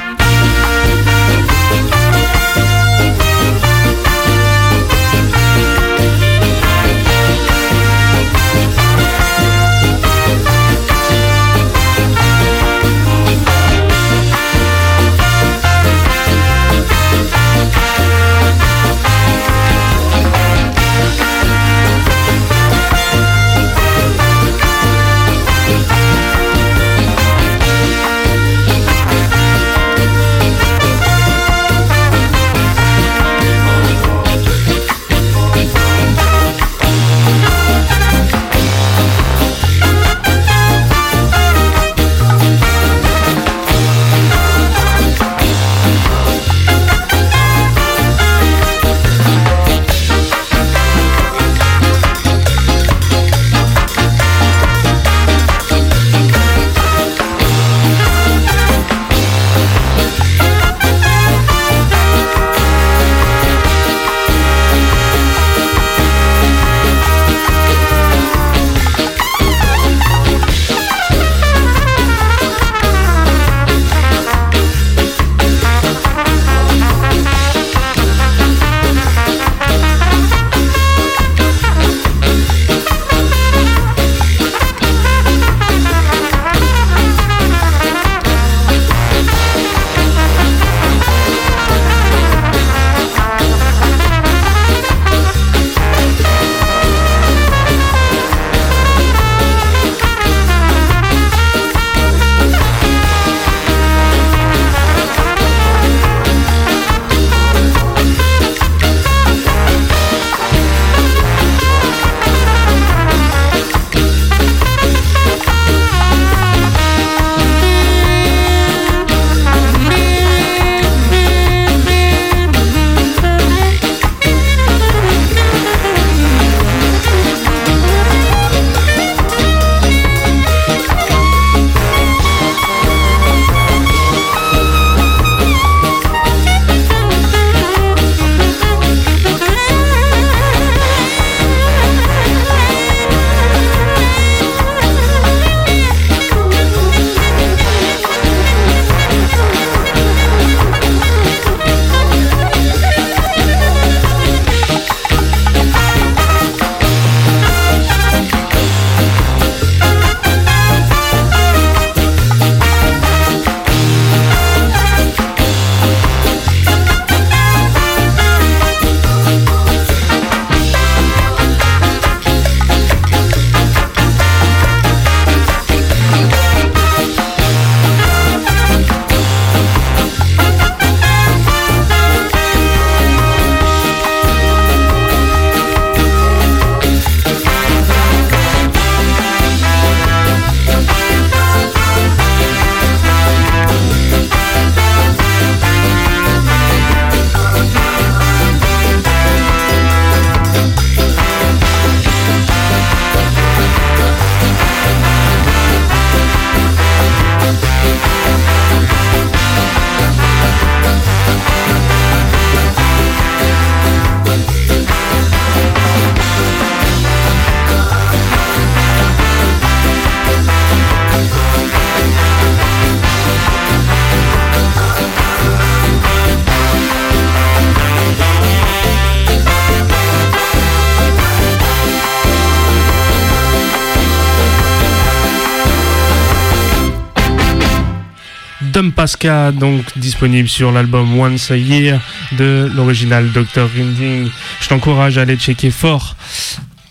Donc disponible sur l'album Once a Year de l'original Dr. Grinding. Je t'encourage à aller checker fort.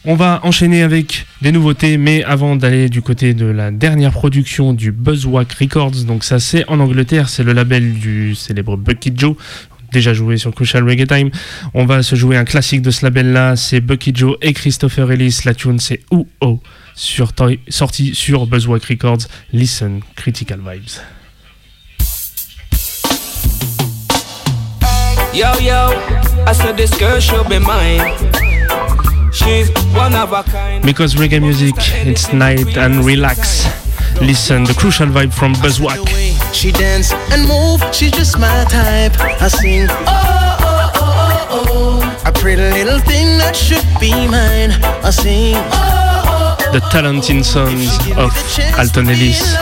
On va enchaîner avec des nouveautés, mais avant d'aller du côté de la dernière production du Buzzwhack Records, donc ça c'est en Angleterre, c'est le label du célèbre Bucky Joe, déjà joué sur Crucial Reggae Time. On va se jouer un classique de ce label-là, c'est Bucky Joe et Christopher Ellis. La tune c'est Ooh Oh, sur, sorti sur Buzzwhack Records. Listen, Critical Vibes. Yo yo, I said this girl should be mine. She's one of a kind. Because reggae music, it's night and relax. Listen, the crucial vibe from Buzzwhack. She dance and move, she's just my type. I sing, oh, oh, oh, oh, oh. A pretty little thing that should be mine. I sing, oh, oh, oh, oh. The talented sons of Alton Ellis.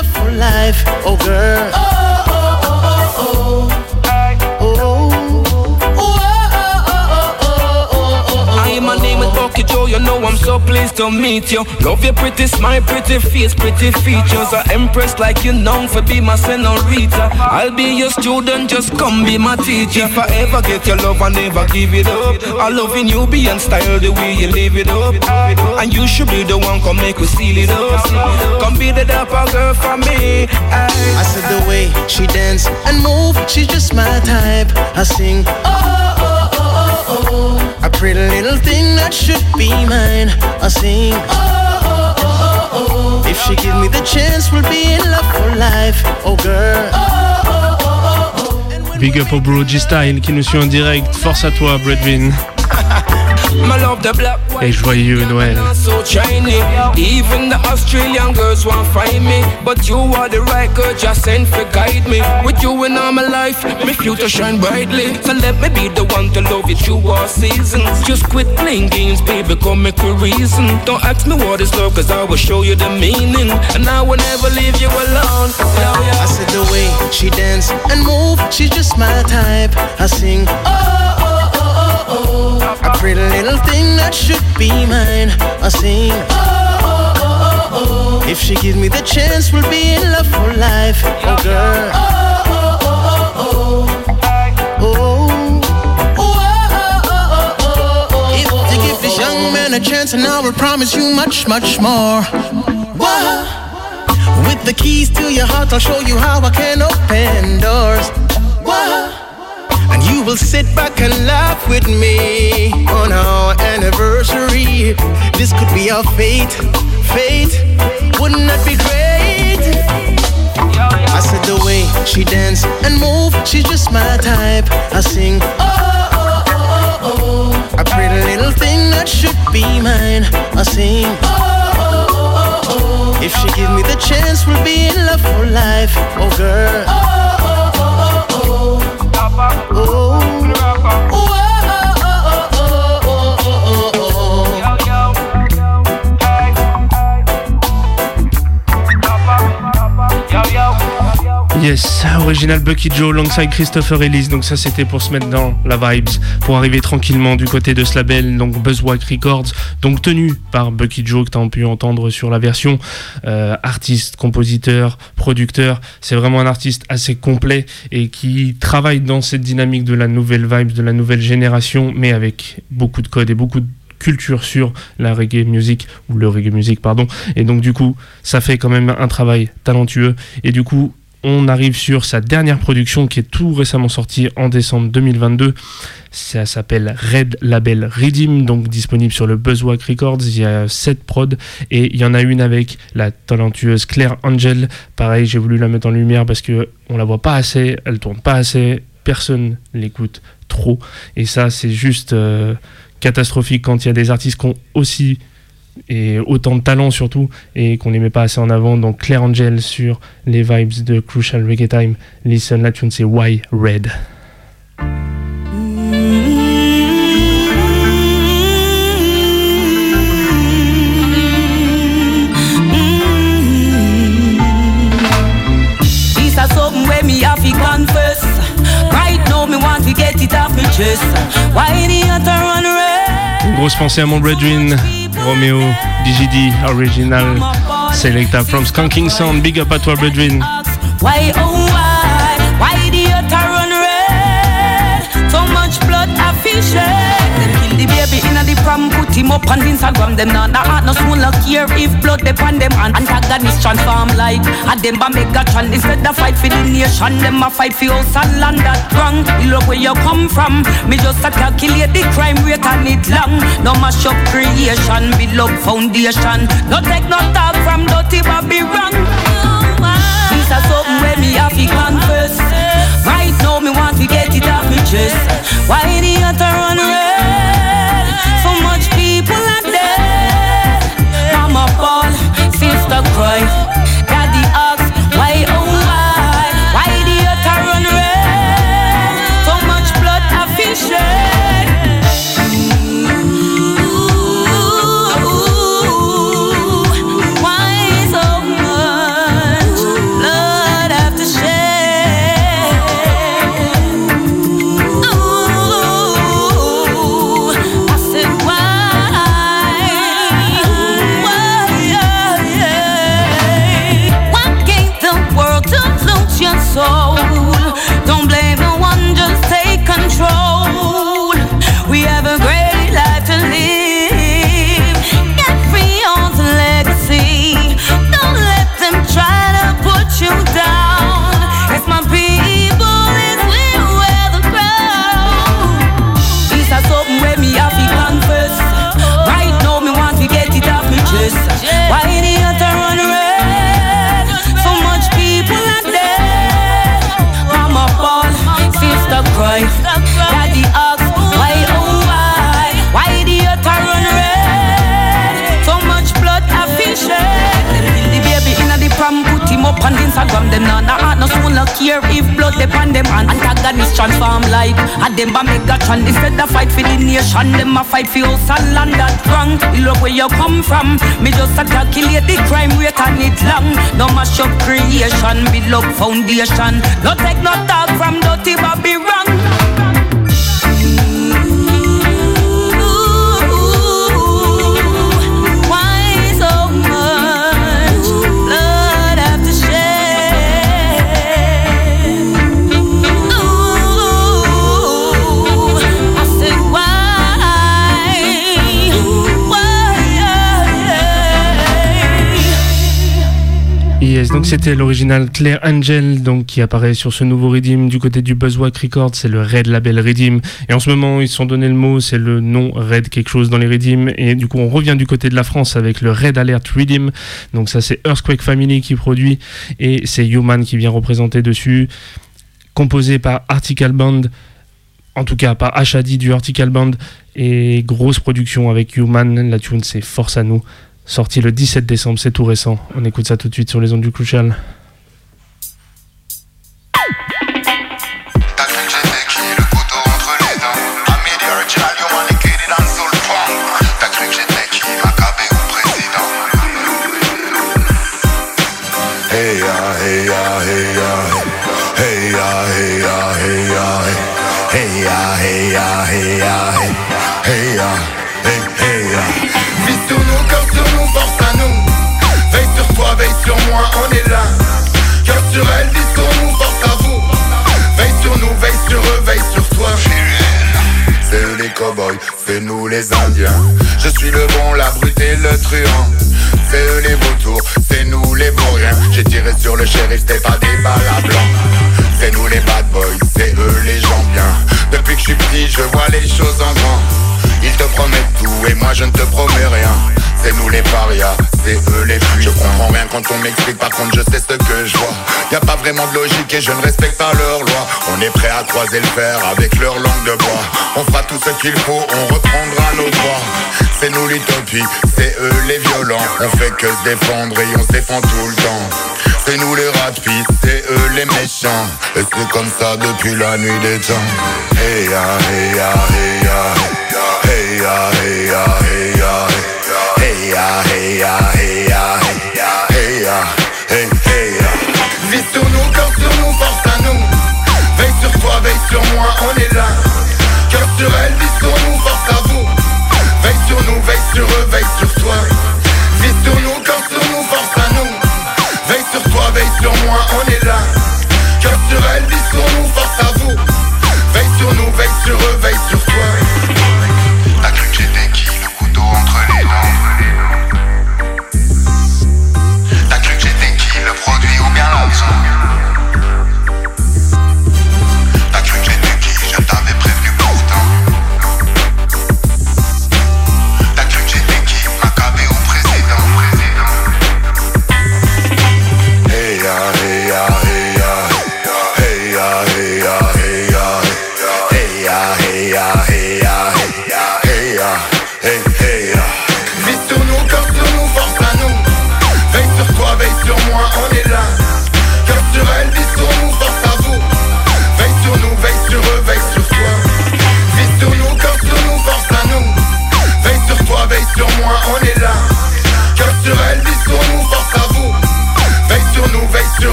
You know I'm so pleased to meet you. Love your pretty smile, pretty face, pretty features. I'm impressed like you know for be my senorita. I'll be your student, just come be my teacher. If I ever get your love, I never give it up. I loving you being style the way you live it up. And you should be the one come make we seal it up. Come be the dapper girl for me. I said the way she dance and move, she's just my type. I sing, oh, oh, oh, oh, oh. A pretty little thing that should be mine. I sing. Oh, oh, oh, oh, oh. If she give me the chance, we'll be in love for life. Oh girl. Oh, oh, oh, Big up au bro G-Style qui nous suit en direct. Force à toi, Bredvin. Et joyeux Noël. Even the Australian girls won't find me. But you are the right girl, just send for guide me. With you in all my life, my future shine brightly. So let me be the one to love you through all seasons. Just quit playing games, baby, come make a reason. Don't ask me what is love, cause I will show you the meaning. And I will never leave you alone. I said the way she dance and move, she's just my type. I sing, oh. A pretty little thing that should be mine. I sing. If she gives me the chance, we'll be in love for life. Oh, girl. Oh. If you give this young man a chance, and I will promise you much, much more. Whoa. With the keys to your heart, I'll show you how I can open doors. Whoa. And you will sit back and laugh with me on our anniversary. This could be our fate, fate. Wouldn't that be great? I said the way she dance and move, she's just my type. I sing, oh, oh, oh, oh, oh, a pretty little thing that should be mine. I sing, oh, oh, oh, oh, if she give me the chance, we'll be in love for life. Oh, girl. Oh, oh, oh, oh. Yes, original Bucky Joe alongside Christopher Ellis. Donc ça c'était pour se mettre dans la vibes, pour arriver tranquillement du côté de ce label, donc Buzzwhack Records, donc tenu par Bucky Joe que tu as pu entendre sur la version. Euh, artiste, compositeur, producteur, c'est vraiment un artiste assez complet et qui travaille dans cette dynamique de la nouvelle vibes, de la nouvelle génération, mais avec beaucoup de code et beaucoup de culture sur la reggae music ou le reggae music pardon et donc du coup ça fait quand même un travail talentueux et du coup on arrive sur sa dernière production qui est tout récemment sortie en décembre 2022. Ça s'appelle Red Label Redeem, donc disponible sur le Buzzwhack Records. Il y a 7 prods et il y en a une avec la talentueuse Claire Angel. Pareil, j'ai voulu la mettre en lumière parce que on la voit pas assez, elle tourne pas assez, personne l'écoute trop. Et ça, c'est juste euh, catastrophique quand il y a des artistes qui ont aussi et autant de talent surtout et qu'on les met pas assez en avant donc Claire Angel sur les vibes de Crucial Reggae Time. Listen la tune c'est Why Red? Why red? Grosse pensée à mon brethren Romeo, DGD, Original, Selecta from Skunking Sound, big up à toi, Brethren. Put him up on Instagram. Them not nah, no soon look here if blood depend them and antagonist transform like a them ba Megatron instead of fight for the nation. Them a fight for house and land that wrong. Look where you come from. Me just a calculate the crime rate and it long. No mash up creation, build up foundation. No take no talk from dirty Bobby wrong. This a something where me have to confess. Right now me want to get it off me chest. Why the other run red? Care if blood depend them and antagonist transform like a them ba Megatron. Instead of fight for the nation, them a fight for house and land that wrong. Look where you come from. Me just a calculate the crime rate and it long. No mash up creation, build up foundation. No take no talk from dirty Bobby Donc c'était l'original Claire Angel, donc qui apparaît sur ce nouveau Redeem du côté du Buzzwhack Records, c'est le Red Label Redeem. Et en ce moment, ils se sont donné le mot, c'est le nom Red quelque chose dans les Redeem. Et du coup, on revient du côté de la France avec le Red Alert Redeem. Donc ça, c'est Earthquake Family qui produit et c'est Human qui vient représenter dessus. Composé par Article Band, en tout cas par Ashadi du Article Band et grosse production avec Human. La tune, c'est Force à nous. Sorti le 17 décembre, c'est tout récent. On écoute ça tout de suite sur les ondes du Crucial. Cowboys, c'est nous les indiens. Je suis le bon, la brute et le truand. C'est eux les vautours, c'est nous les vauriens. J'ai tiré sur le shérif, c'était pas des balles à blanc. C'est nous les bad boys, c'est eux les gens bien. Depuis que je suis petit, je vois les choses en grand. Ils te promettent tout et moi je ne te promets rien. C'est nous les parias, c'est eux les plus. Je comprends rien quand on m'explique, par contre je sais ce que je vois. Y a pas vraiment de logique et je ne respecte pas leurs lois. On est prêt à croiser le fer avec leur langue de bois. On fera tout ce qu'il faut, on reprendra nos droits. C'est nous l'utopie, c'est eux les violents. On fait que se défendre et on se défend tout le temps. C'est nous les rapides, c'est eux les méchants. Et c'est comme ça depuis la nuit des temps. Hey ya, ya, hey ya, Veille sur nous, force à nous. Veille sur toi, veille sur moi,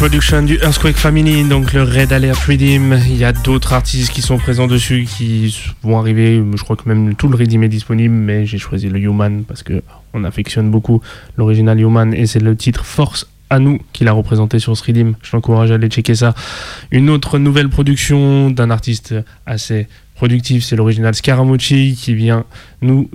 production du Earthquake Family, donc le Red Alert Redeem. Il y a d'autres artistes qui sont présents dessus qui vont arriver. Je crois que même tout le Redeem est disponible, mais j'ai choisi le Human parce que on affectionne beaucoup l'original Human et c'est le titre Force à nous qu'il a représenté sur ce Redeem. Je t'encourage à aller checker ça. Une autre nouvelle production d'un artiste assez productif, c'est l'original Scaramucci qui vient nous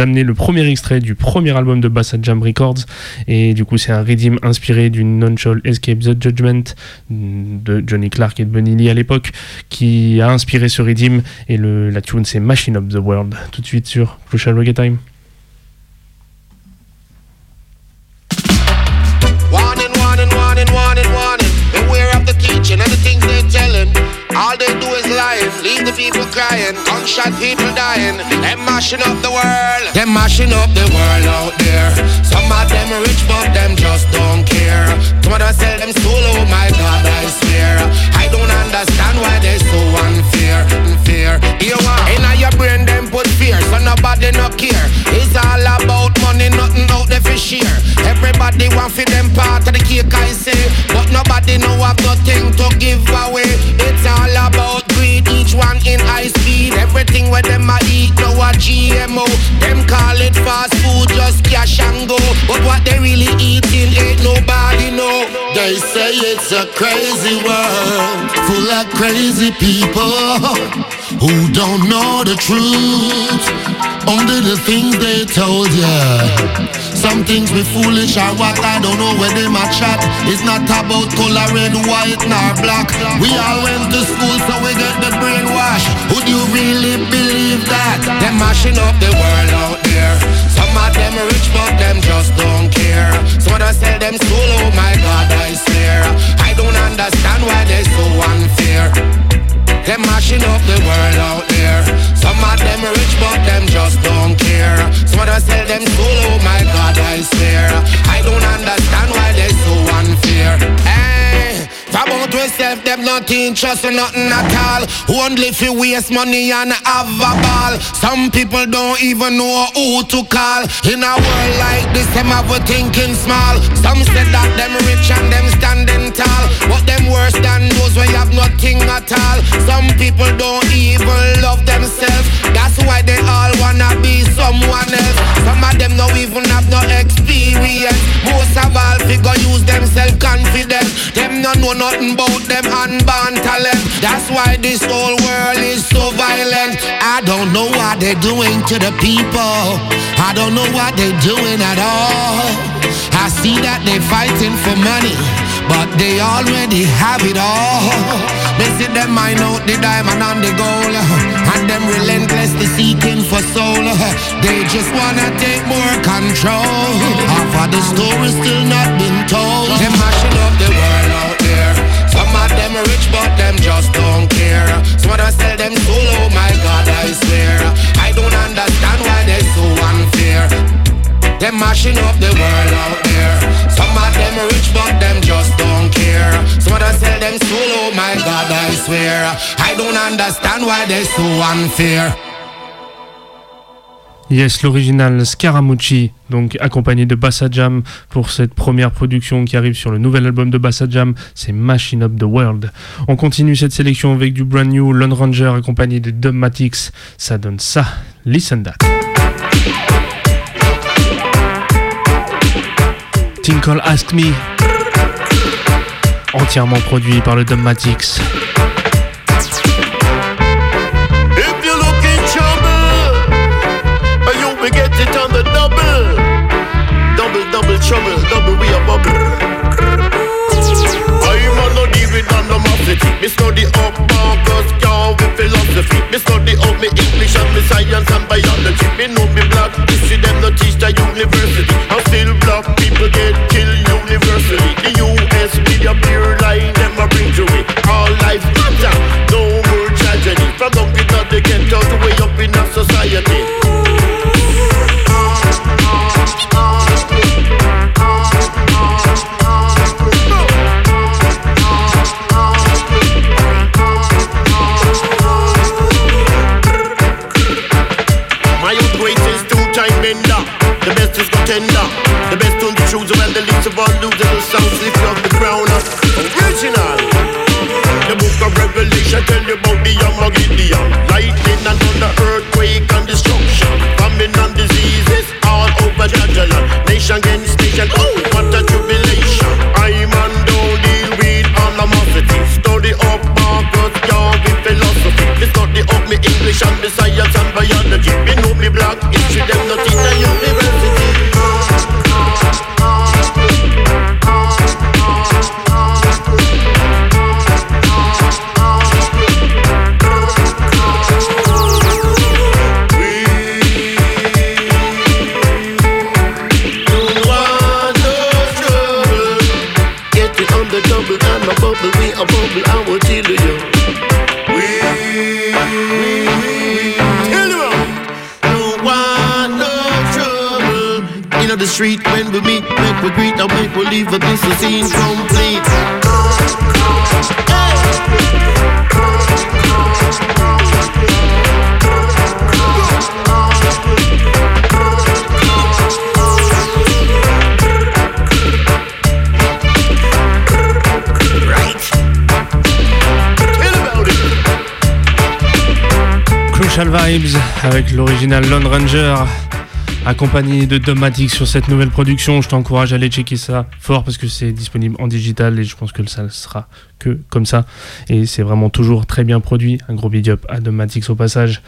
amener le premier extrait du premier album de Bassa Jam Records. Et du coup, c'est un redeem inspiré d'une Non-Soul Escape the Judgment de Johnny Clark et de Bunny Lee à l'époque qui a inspiré ce redeem. Et la tune, c'est Machine of the World. Tout de suite sur Crucial Reggae Time. All they do is lying, leave the people crying, gunshot people dying. Them mashing up the world, them mashing up the world out there. Some of them rich, but them just don't care. Of them sell them soul, oh my God, I swear. I don't understand why they so unfair, unfair. You want in your brain, them put fear, so nobody no care. It's all about out share. Everybody want for them part of the cake, I say, but nobody know have nothing to give away. It's all about greed, each one in high speed. Everything where them a eat, no a GMO. Them call it fast food, just cash and go. But what they really eating ain't nobody know. They say it's a crazy world, full of crazy people who don't know the truth. Only the things they told ya. Some things we foolish or what I don't know where they match at. It's not about color red, white, nor black. We all went to school so we get the brainwash. Would you really believe that? Them mashing up the world out there. Some of them rich, but them just don't care. Of them sell them soul, oh my God, I swear. I don't understand why they so unfair. Them mashing up the world out there. Some of them rich, but them just don't care. Of them sell them soul, oh my God, I swear. I don't understand why they so unfair. Hey, about yourself, them not interest in nothing at all. Only if you waste money and have a ball. Some people don't even know who to call. In a world like this, them have a thinking small. Some say that them rich and them standing tall. But them worse than those you have nothing at all. Some people don't even love themselves. That's why they all wanna be someone else. Some of them don't even have no experience. Most of all, figure use them self-confident. Them no know nothing about them unborn talent. That's why this whole world is so violent. I don't know what they're doing to the people. I don't know what they're doing at all. I see that they're fighting for money, but they already have it all. They see them mine out the diamond and the gold And them relentlessly seeking for soul They just wanna take more control Half of the story still not been told. Them mashing up the world rich but them just don't care Some of them sell them soul, oh my God I swear I don't understand why they so unfair them mashing up the world out there. Some of them rich, but them just don't care. Some of them sell them soul, oh my God, I swear. I don't understand why they so unfair. Yes, l'original Scaramucci, donc accompagné de Bassa Jam pour cette première production qui arrive sur le nouvel album de Bassa Jam, c'est Machine Up the World. On continue cette sélection avec du brand new Lone Ranger accompagné de Dubmatics. Ça donne ça. Listen that. Tinkle Ask Me, entièrement produit par le Dubmatics. university Me study up Marcus Garvey philosophy. Me study up me English and me science and biology. Me know me black history them not teach at university. And still black people get killed universally The US media a pure line them a bring to it. All life matter, no more tragedy. From up in the ghetto to way up in our society. contender. The best tune the choose when the least of all losers. Some slip off the crown. Original. The book of Revelation tell you about the Armageddon. Lightning and thunder, earthquake and destruction. Famine and diseases all over the land. Nation against nation. Oh, what a tribulation. I'm on all deal with animosity. Study up Marcus Garvey philosophy. They study up me English and the science Avec l'original Lone Ranger accompagné de Domatic sur cette nouvelle production. Je t'encourage à aller checker ça fort parce que c'est disponible en digital et je pense que ça sera que comme ça. Et c'est vraiment toujours très bien produit. Un gros big up à Domatix au passage.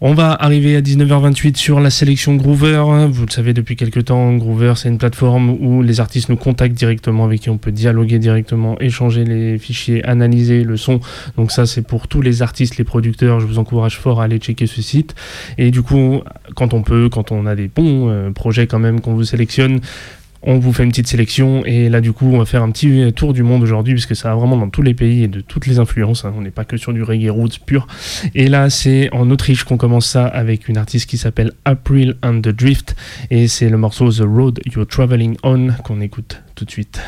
On va arriver à 19h28 sur la sélection Groover. Vous le savez depuis quelques temps, Groover c'est une plateforme où les artistes nous contactent directement, avec qui on peut dialoguer directement, échanger les fichiers, analyser le son. Donc ça c'est pour tous les artistes, les producteurs. Je vous encourage fort à aller checker ce site. Et du coup, quand on peut, quand on a des bons euh, projets quand même qu'on vous sélectionne, on vous fait une petite sélection et là du coup on va faire un petit tour du monde aujourd'hui puisque ça va vraiment dans tous les pays et de toutes les influences, hein. on n'est pas que sur du reggae roots pur. Et là c'est en Autriche qu'on commence ça avec une artiste qui s'appelle April and the Drift et c'est le morceau The Road You're Traveling On qu'on écoute tout de suite.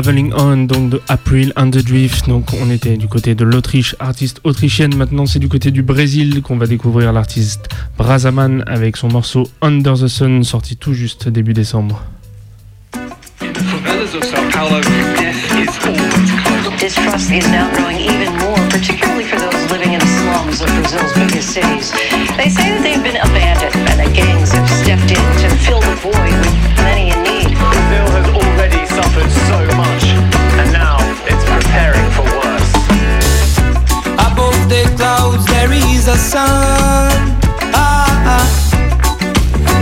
Traveling On, donc de April and the Drift. Donc on était du côté de l'Autriche, artiste autrichienne. Maintenant c'est du côté du Brésil qu'on va découvrir l'artiste Brazaman avec son morceau Under the Sun, sorti tout juste début décembre. favelas of Sao Paulo, death is always close. Distrust is now growing even more, particularly for those living in the slums of Brazil's biggest cities. They say that they've been abandoned and that gangs have stepped in to fill the void with many in need. Brazil has already suffered so much, and now it's preparing for worse. Above the clouds there is a sun ah, ah,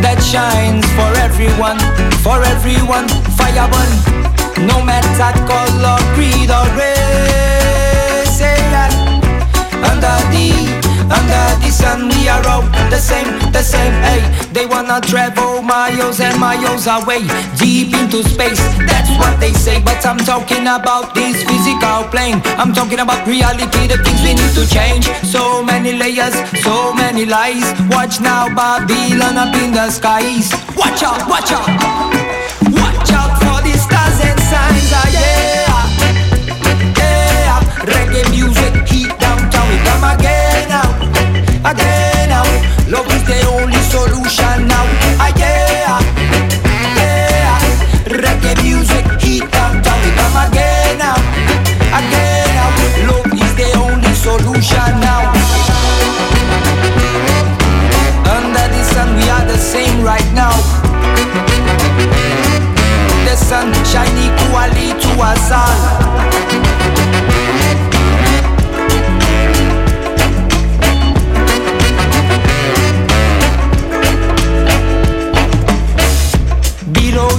that shines for everyone, for everyone. Fire burn, no matter color, creed or race. Under the sun we are all the same, the same, hey. They wanna travel miles and miles away Deep into space, that's what they say But I'm talking about this physical plane. I'm talking about reality, the things we need to change. So many layers, so many lies. Watch now Babylon up in the skies. Watch out, watch out. Watch out for the stars and signs, ah, yeah, yeah Reggae music, heat downtown, it come again again now. Love is the only solution now, ah yeah. Yeah, reggae music, heat downtown, we come again now, again now. Love is the only solution now. Under the sun, we are the same right now. The sun shine equally to us all.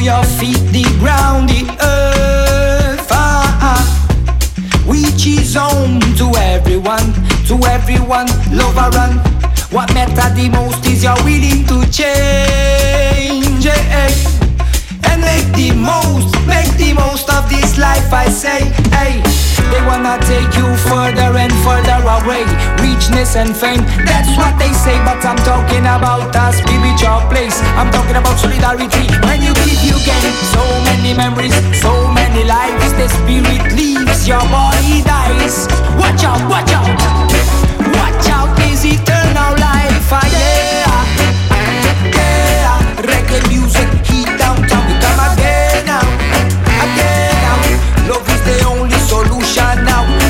Your feet, the ground, the earth, ah, ah, which is home to everyone, to everyone, love and run. What matter the most is you're willing to change, eh, eh, and make the most, make the most of this life. I say, hey, they wanna take you further and further away, richness and fame. That's what they say, but I'm talking about a spiritual place. I'm talking about solidarity. When you give, you gain. So many memories, so many lives. The spirit leaves, your body dies. Watch out, watch out, watch out. Is eternal life, ah, yeah, yeah. Reggae music, heat downtown, come again now, again now. Love is the only solution now,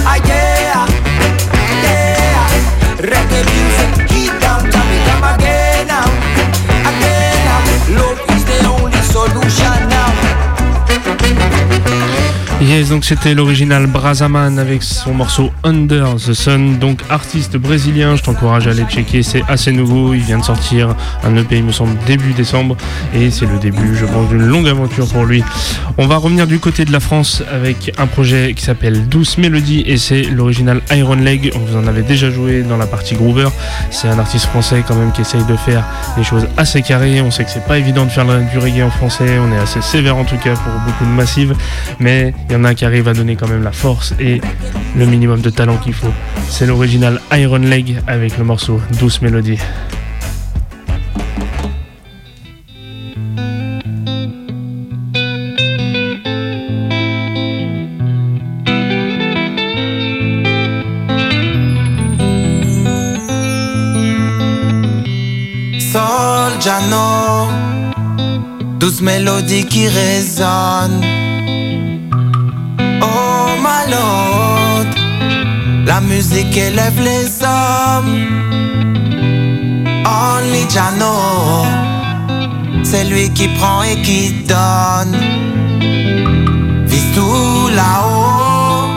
Yes, donc c'était l'original Brazaman avec son morceau Under the Sun. Donc artiste brésilien, je t'encourage à aller checker, c'est assez nouveau. Il vient de sortir un EP, il me semble, début décembre. Et c'est le début, je pense, d'une longue aventure pour lui. On va revenir du côté de la France avec un projet qui s'appelle Douce Mélodie et c'est l'original Iron Leg. On vous en avait déjà joué dans la partie Groover. C'est un artiste français quand même qui essaye de faire des choses assez carrées. On sait que c'est pas évident de faire du reggae en français. On est assez sévère en tout cas pour beaucoup de massives. Mais il y en qui arrivent à donner quand même la force et le minimum de talent qu'il faut. C'est l'original Iron Leg avec le morceau Douce Mélodie. Solgiano, douce mélodie qui résonne. Oh my lord, la musique élève les hommes. Only Jano, c'est lui qui prend et qui donne. Vise tout là-haut,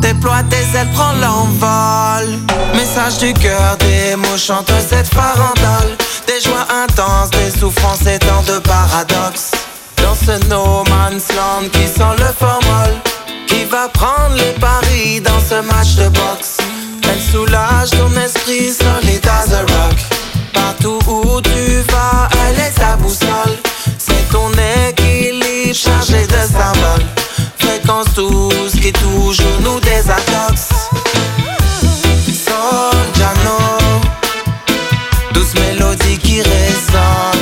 déploie tes ailes, prends l'envol. Message du cœur, des mots chantent cette farandole. Des joies intenses, des souffrances et tant de paradoxes. Dans ce no man's land qui sent le formol Qui va prendre les paris dans ce match de boxe. Elle soulage ton esprit solide as a rock. Partout où tu vas, elle est ta boussole. C'est ton équilibre chargé de symboles. Fréquence douce qui toujours nous désintoxe Soldiano Douce mélodie qui résonne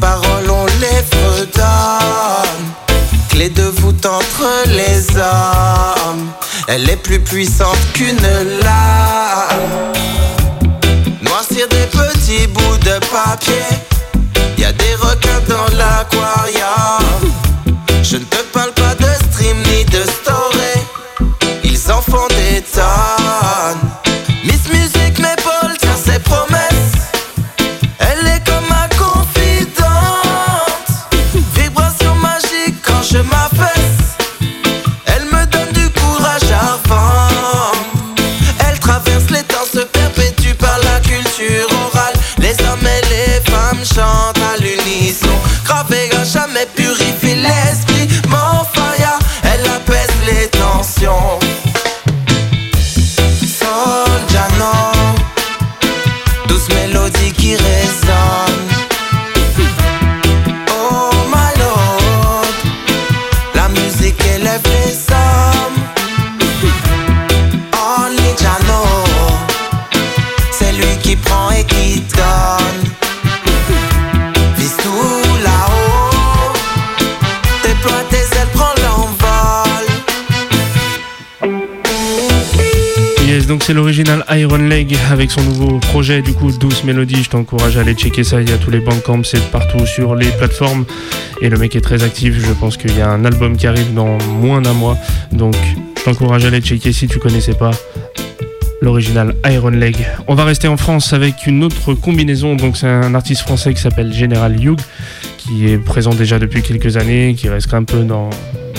paroles, on les fredonne. Clé de voûte entre les hommes. Elle est plus puissante qu'une lame. Noircir des petits bouts de papier. Y a des requins dans l'aquarium. Donc c'est l'original Iron Leg avec son nouveau projet, du coup, Douce Mélodie. Je t'encourage à aller checker ça. Il y a tous les bandcamps, c'est partout sur les plateformes. Et le mec est très actif. Je pense qu'il y a un album qui arrive dans moins d'un mois. Donc, je t'encourage à aller checker si tu connaissais pas l'original Iron Leg. On va rester en France avec une autre combinaison. Donc, c'est un artiste français qui s'appelle General Hugh, qui est présent déjà depuis quelques années, qui reste un peu dans,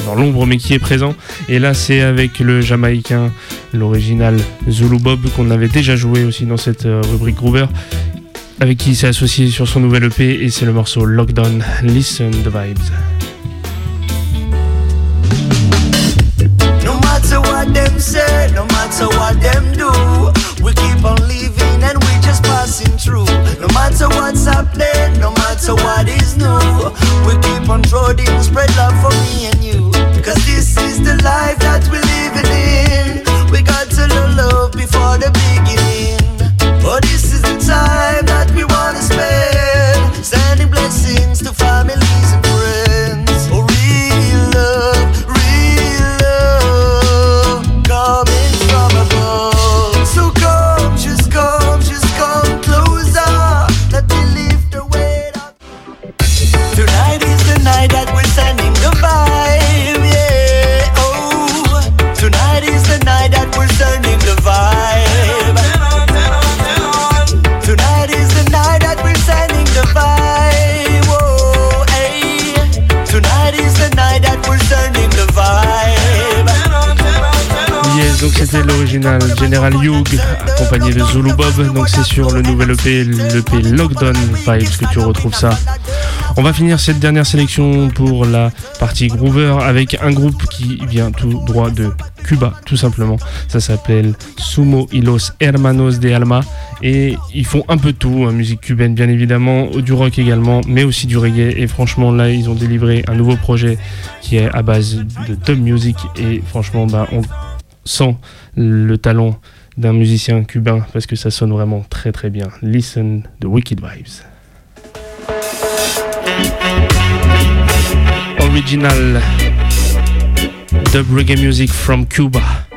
dans l'ombre, mais qui est présent. Et là, c'est avec le Jamaïcain, l'original Zulu Bob, qu'on avait déjà joué aussi dans cette euh, rubrique Groover, avec qui il s'est associé sur son nouvel EP, et c'est le morceau Lockdown. Listen the vibes. No matter what them say, no matter what them do, we keep on living and we just passing through. No matter what's happening, no matter what is new, we keep on trotting, spread love for me and you. Cause this is the life that we're living in. We got to know love before the beginning. But this is the time c'était l'original General Hugh accompagné de Zulu Bob. Donc c'est sur le nouvel EP, l'EP Lockdown Vibes que tu retrouves ça. On va finir cette dernière sélection pour la partie Groover avec un groupe qui vient tout droit de Cuba, tout simplement. Ça s'appelle Sumo y los Hermanos de Alma et ils font un peu tout, hein, musique cubaine bien évidemment, du rock également, mais aussi du reggae. Et franchement, là, ils ont délivré un nouveau projet qui est à base de dub music et franchement, bah, on sent le talent d'un musicien cubain parce que ça sonne vraiment très très bien. Listen the Wicked Vibes. Original dub reggae music from Cuba.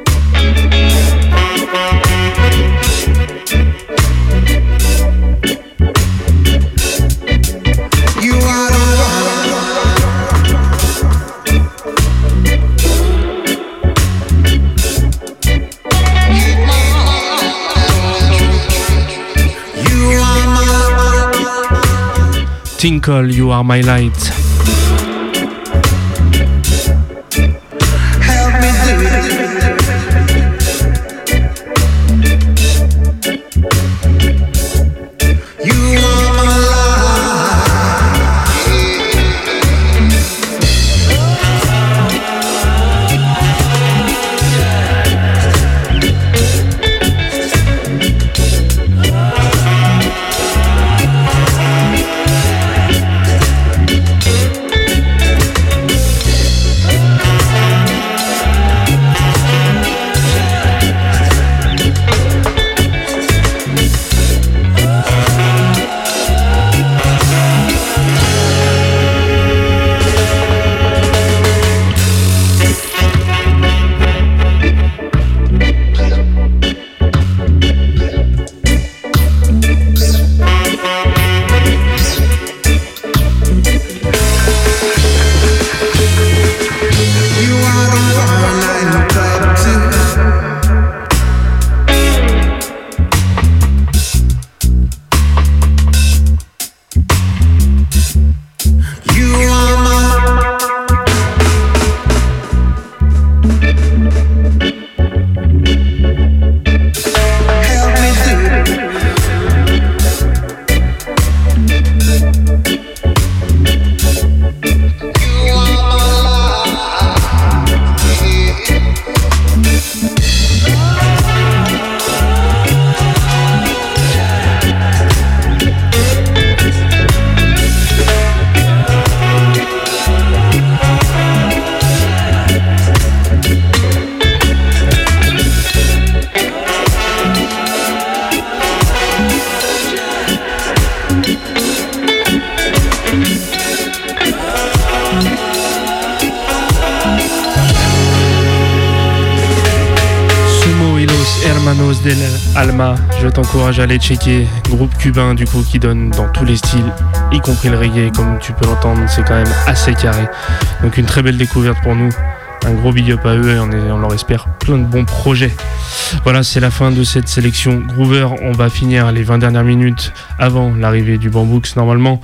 Tinkle, you are my light. Aller checker. Groupe cubain du coup qui donne dans tous les styles, y compris le reggae, comme tu peux l'entendre, c'est quand même assez carré. Donc une très belle découverte pour nous. Un gros big up à eux et on leur espère plein de bons projets. Voilà, c'est la fin de cette sélection Groover. On va finir les 20 dernières minutes avant l'arrivée du Bambooks normalement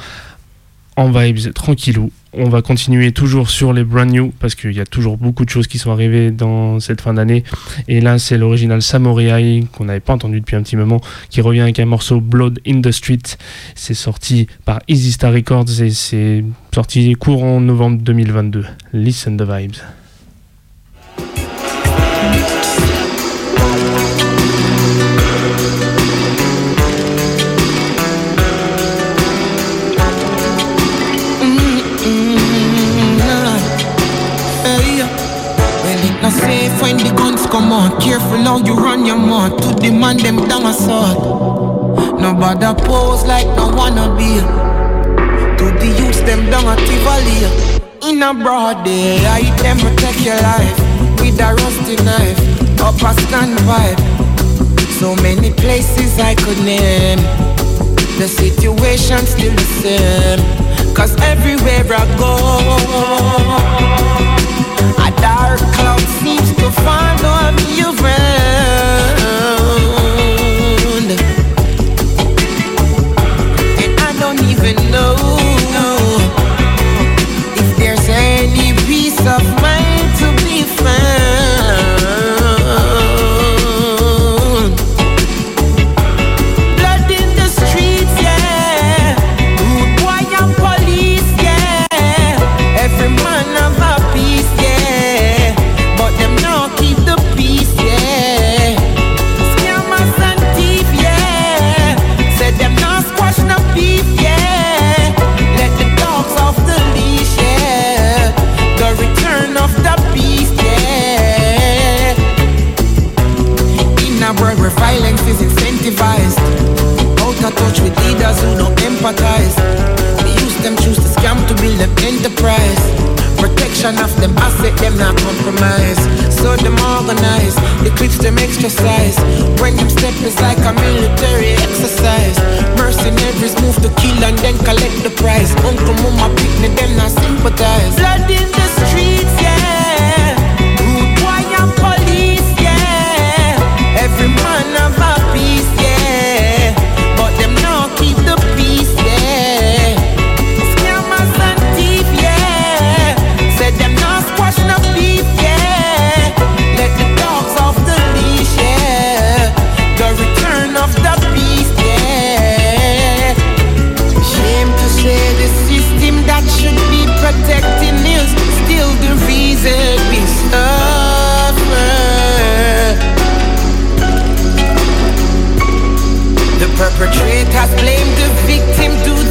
en vibes tranquillou. On va continuer toujours sur les brand new parce qu'il y a toujours beaucoup de choses qui sont arrivées dans cette fin d'année. Et là, c'est l'original Samurai qu'on n'avait pas entendu depuis un petit moment qui revient avec un morceau Blood in the Street. C'est sorti par Easy Star Records et c'est sorti courant novembre 2022. Listen the vibes. Careful how you run your mouth. To the man, them down a sword. Nobody pose like no wanna be. To the youths, them down a Tivoli. In a broad day, I them protect your life. With a rusty knife. Up a stand vibe. So many places I could name. The situation still the same. Cause everywhere I go, dark cloud seems to follow me around. An enterprise Protection of them asset them not compromise. So them organize, the clips them extra size When them step is like a military exercise. Mercenaries move to kill and then collect the prize Uncle mama picnic them not sympathize perpetrators blame the victim. Do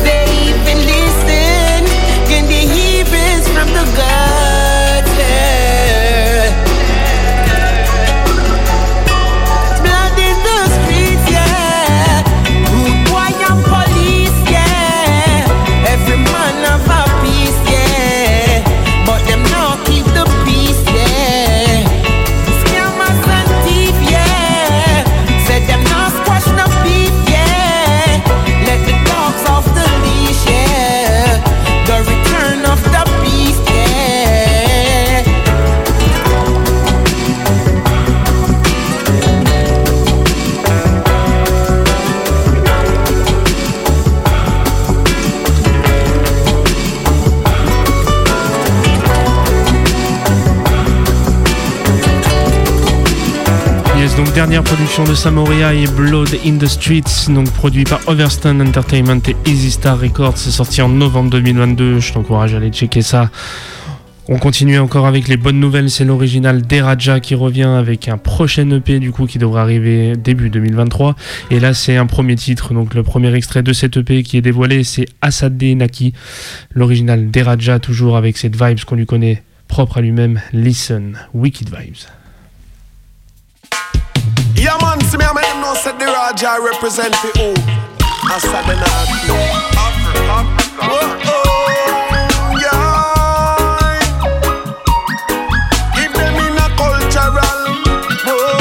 dernière production de Samoria et Blood in the Streets, donc produit par Overstone Entertainment et Easy Star Records. C'est sorti en novembre 2022. Je t'encourage à aller checker ça. On continue encore avec les bonnes nouvelles. C'est l'original Deraja qui revient avec un prochain EP du coup qui devrait arriver début 2023. Et là, c'est un premier titre. Donc le premier extrait de cet EP qui est dévoilé, c'est Asade Naki. L'original Deraja, toujours avec cette vibes qu'on lui connaît propre à lui-même. Listen, Wicked Vibes. said the Raja represent the who? Asabenaki. Whoa, oh, yeah. Keep them in a cultural, whoa,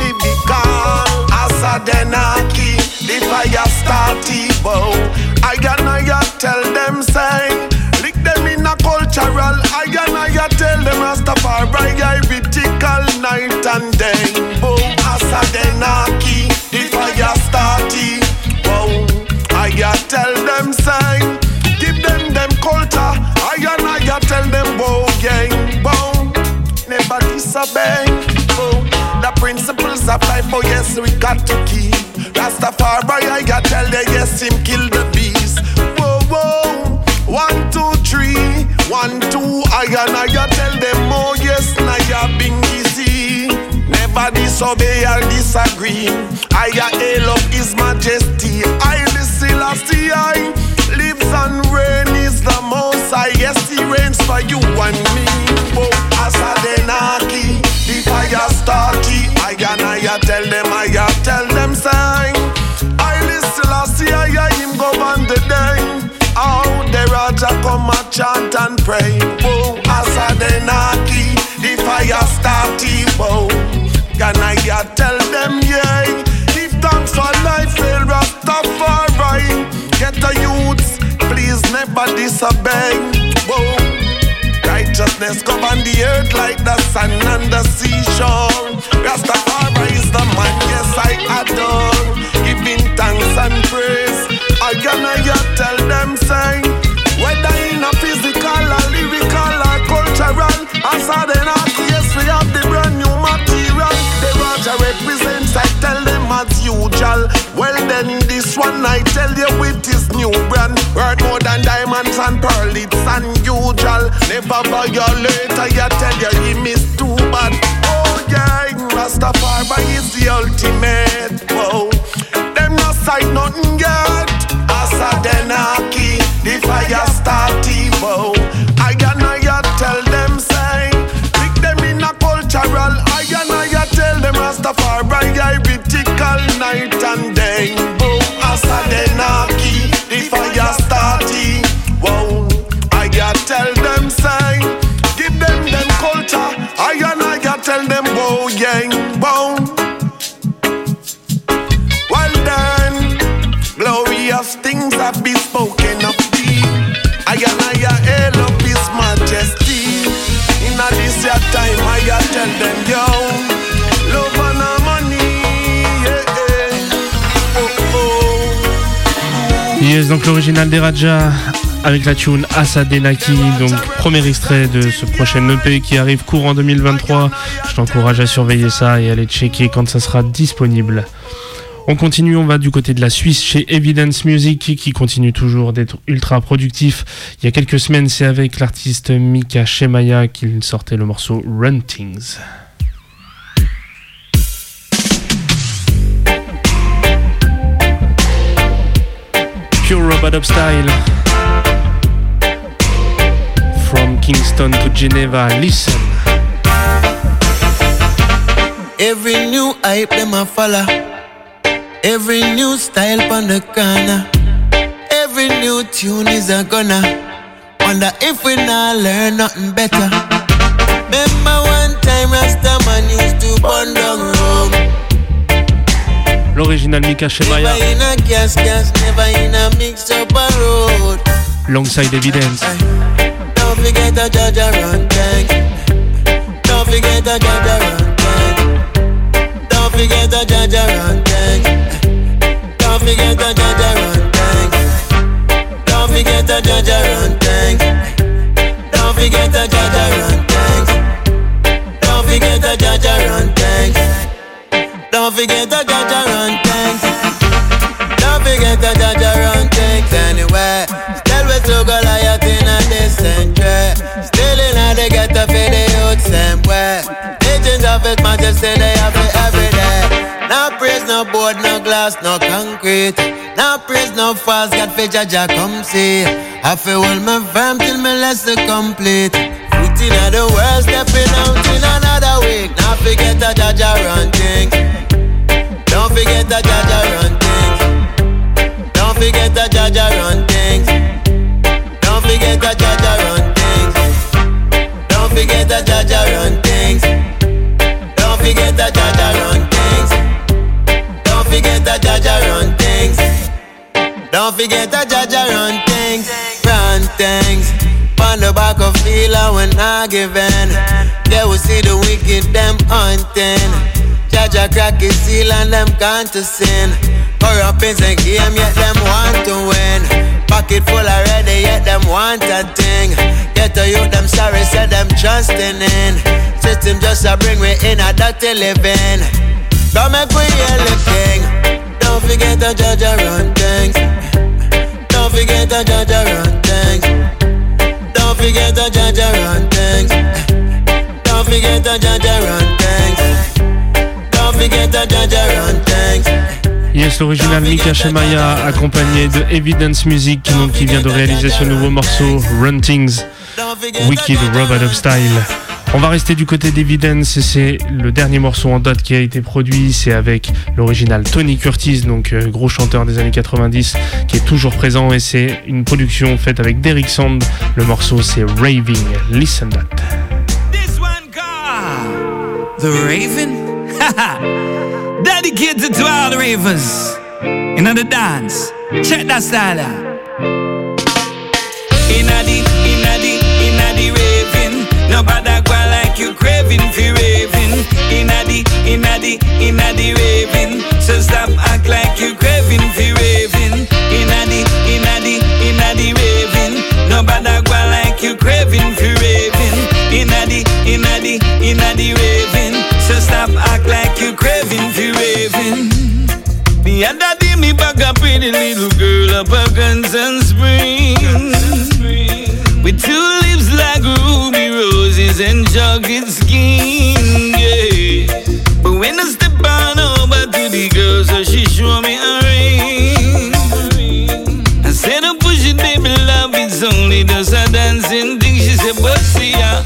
lyrical. Asabenaki, the fire starty, whoa. I got, I got, tell them, say, lick them in cultural. I got, I tell them, Rastafari, I night and day. Starty. Boom, I tell them say. Give them them culture. I and I tell them bow gang. Boom, never disobey. The principles apply for yes we got to keep. Rastafari tell them yes him kill the beast. One, two, three, one, two, I tell them, oh yes, easy. Never disobey or disagree. I hail up His Majesty. The Selassie, I lives and reign is the most I yes, he reigns for you and me. Oh, Asadenaki, the fire starty. I and I tell them, I tell them, sign. The Selassie, I him govern the day. Oh, the Raja come and chant and pray. Oh, Whoa, Asadenaki, the fire starty. Whoa, oh. Can I ya tell them, yeah? Give thanks for life, fail Rastafari. Get the youths, please never disobey. Whoa, righteousness govern the earth like the sun and the seashore. Rastafari is the man, yes, I adore. Giving thanks and praise. I gonna ya tell them say Whether in a physical or lyrical or cultural I then yes The Raja represents I tell them as usual. Well then this one I tell you with his new brand. Worth more than diamonds and pearl it's unusual. Never violate I ya tell you he miss too bad. Oh yeah Rastafari is the ultimate Whoa. Them no sight nothing yet Asadenaki, the fire starty, whoa. I and Rastafari, I critical night and day, whoa. Asadenaki, the fire starty, whoa. I got tell them say, give them them culture. I and I got tell them, whoa, yang, whoa. Well done, glorious things have been spoken of thee. I and I hail up His Majesty. In this your time, I a tell them, yo, Donc l'original des Raja avec la tune Asadenaki, donc premier extrait de ce prochain EP qui arrive courant 2023. Je t'encourage à surveiller ça et à aller checker quand ça sera disponible. On continue, on va du côté de la Suisse chez Evidence Music qui continue toujours d'être ultra productif. Il y a quelques semaines, c'est avec l'artiste Mika Shemaya qu'il sortait le morceau Run Things. Pure Rub-a-Dub Style. From Kingston to Geneva, listen. Every new hype them a follow. Every new style on the corner. Every new tune is a gonna. Wonder if we not learn nothing better. Remember one time Rastaman used to burn down up a road. alongside Evidence. Don't forget the judge run tank. Don't forget the judge run tank. Don't forget the judge run tank. Don't forget the judge run tank. Don't forget the judge run tank. Don't forget the judge run tank. Don't forget the judge run tank. Forget the judge run tank. Don't forget the judge run tank anywhere. Still we to Goliath in a distant track. Still in a they get to feed the youth same way. Agents of His Majesty they have it every day. No praise, no board, no glass, no concrete. No praise, no false God for Jaja come see. I feel hold my firm till my lesson complete. Foot in the world, stepping out in another week. Now forget the Jaja run thing. Don't forget the Jaja run things. Don't forget the Jaja run things. Don't forget the Jaja run things. Don't forget the Jaja run things. Don't forget the Jaja run things. Don't forget the Jaja run things. Don't forget the Jaja run things. Run things. On the back of dealer when not giving. Yeah, we see the wicked them hunting. Judge a crack his seal and them gone to sin. Corrupt in the game, yet them want to win. Pocket full already, yet them want a thing. Get to you, them sorry, said them trusting in. System just a bring me in a dirty living. Come make we hear the king. Don't forget the judge a run things. Don't forget the judge a run things. Don't forget the judge a run things. Don't forget the judge a run things. Yes, l'original Mika Shemaya accompagné de Evidence Music donc, qui vient de réaliser ce nouveau morceau Run Things Wicked Robot of Style. On va rester du côté d'Evidence et c'est le dernier morceau en date qui a été produit. C'est avec l'original Tony Curtis, donc euh, gros chanteur des années 90 qui est toujours présent et c'est une production faite avec Derek Sand. Le morceau c'est Raving. Listen that. The Raven? Dedicated to all the ravens. In the dance. Check that style out. Inna the, inna the, inna the raving. Nobody go like you craving for raving. Inna the, inna the, inna the raving. So stop act like you craving for raving. Inna the, inna the, inna the raving. Nobody like you craving for raving. The, the, the The other day me bag a pretty little girl up a Guns and Springs. With two lips like ruby roses and chocolate skin, yeah. But when I step on over to the girl so she show me a ring. I said I push it baby love it's only just a dancing thing. She said but see ya,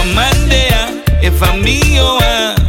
I'm on there If I'm me you want,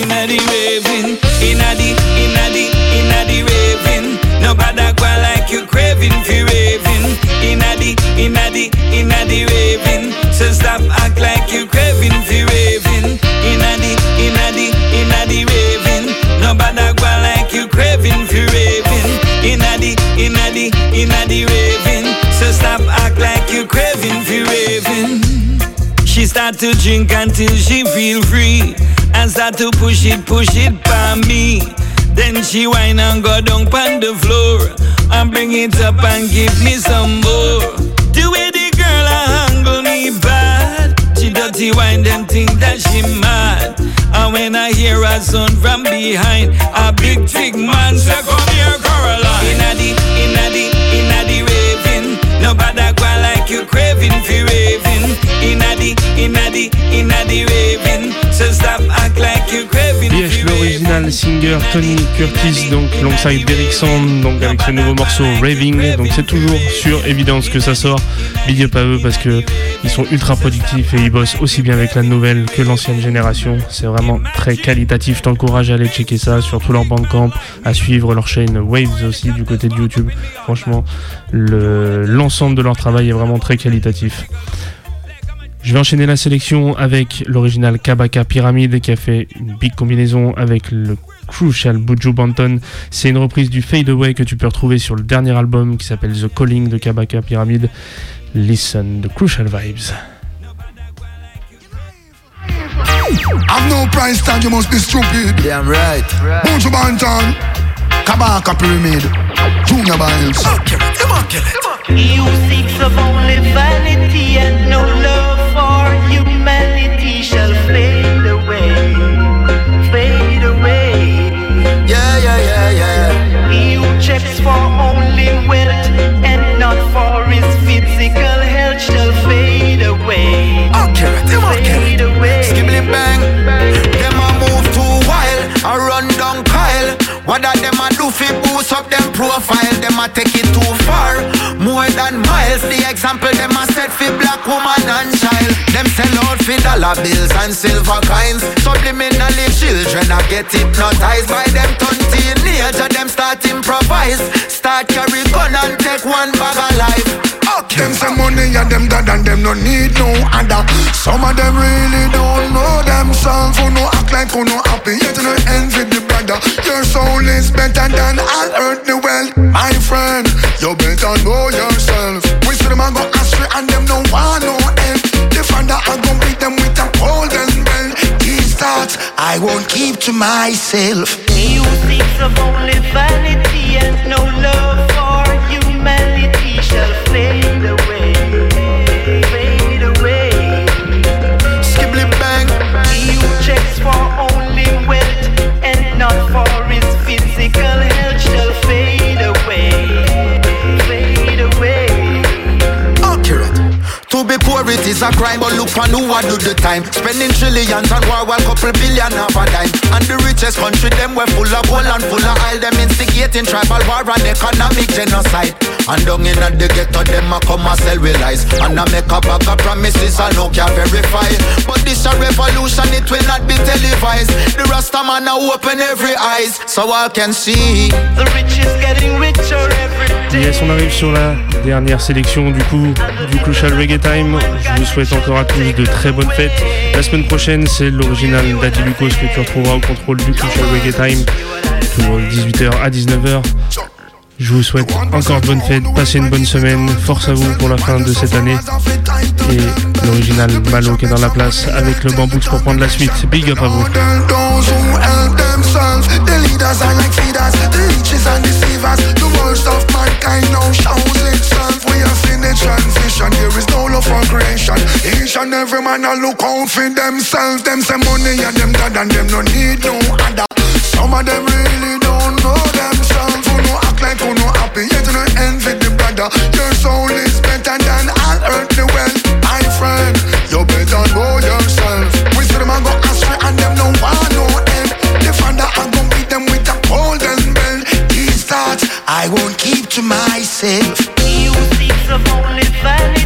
inna the raving inna the inna the inna the raving. Nobody go like you craving for raving. Inna the inna the inna the raving. So stop act like you craving for raving. Inna the inna the inna the raving. Nobody go like you craving for raving. Inna the inna the inna the raving. So stop act like you craving for raving start to drink until she feel free And start to push it, push it by me. Then she whine and go down on the floor And bring it up and give me some more. The way the girl a handle me bad She dirty wine them think that she mad. And when I hear her son from behind A big thick man say come here Caroline Inna the, inna the, inna the raving. Nobody go like you craving for raving the, inna the, inna the raving So stop act like you craving Yes, l'original singer Tony Curtis, donc alongside Derek Sand, donc avec ce nouveau morceau Raving. Donc c'est toujours sur évidence que ça sort. Big up à eux parce que ils sont ultra productifs et ils bossent aussi bien avec la nouvelle que l'ancienne génération. C'est vraiment très qualitatif. Je t'encourage à aller checker ça sur tout leur bandcamp, à suivre leur chaîne Waves aussi du côté de YouTube. Franchement, le- l'ensemble de leur travail est vraiment très qualitatif. Je vais enchaîner la sélection avec l'original Kabaka Pyramid qui a fait une big combinaison avec le Crucial Buju Banton. C'est une reprise du Fade Away que tu peux retrouver sur le dernier album qui s'appelle The Calling de Kabaka Pyramid. Listen, the Crucial Vibes. I've no price tag, you must be stupid. Damn right. Buju Banton, Kabaka Pyramid, Junior Biles. You seek of only vanity and no love humanity shall fade away, fade away. Yeah, yeah, yeah, yeah. He who checks for only wealth and not for his physical health shall fade away. Fade away. Bang. Them a move too wild, a run down Kyle. What them a do fi boost up them profile? Them a take it too far, more than miles. The example them a set fi black woman and child. Them sell out for dollar bills and silver coins. Subliminally, children are get hypnotized by them ton teenager. Them start improvise, start carry gun and take one bag of life. Okay. Them say money and them dad and them no need no other. Some of them really don't know themselves. Who no act like who no happy, yet no envy the brother. Your soul is better than all earth the wealth. My friend, you better know yourself. We see them and go astray and them no want no end. The I beat them with a golden bell. These thoughts I won't keep to myself. Music's of only vanity and no love It is a crime, but look for who I do the time. Spending trillions on war while couple billion half a dime. And the richest country, them were full of gold and full of oil. Them instigating tribal war and economic genocide. And down in the ghetto, them a come and sell with lies. And I make a bag of promises I no can verify. But this a revolution, it will not be televised. The Rasta man a open every eyes, so I can see. The rich is getting richer every. Yes, on arrive sur la dernière sélection du coup du Crucial Reggae Time. Je vous souhaite encore à tous de très bonnes fêtes. La semaine prochaine, c'est l'original Daddy Lucas que tu retrouveras au contrôle du Crucial Reggae Time, toujours de 18h à 19h. Je vous souhaite encore de bonnes fêtes, passez une bonne semaine, force à vous pour la fin de cette année. Et l'original Malo qui est dans la place avec le bambou pour prendre la suite. Big up à vous. Transition, there is no love for creation. Each and every man a look out for themselves. Them say money and them dad and them no need no other. Some of them really don't know themselves. Who no look like who no happy, yet you no envy the brother. Your soul is better than all earthly wealth, my friend. You better know yourself. We see them a go astray and them no want no end. The father a go beat them with a golden belt. These thoughts I won't keep to myself. You seeks of only vanity.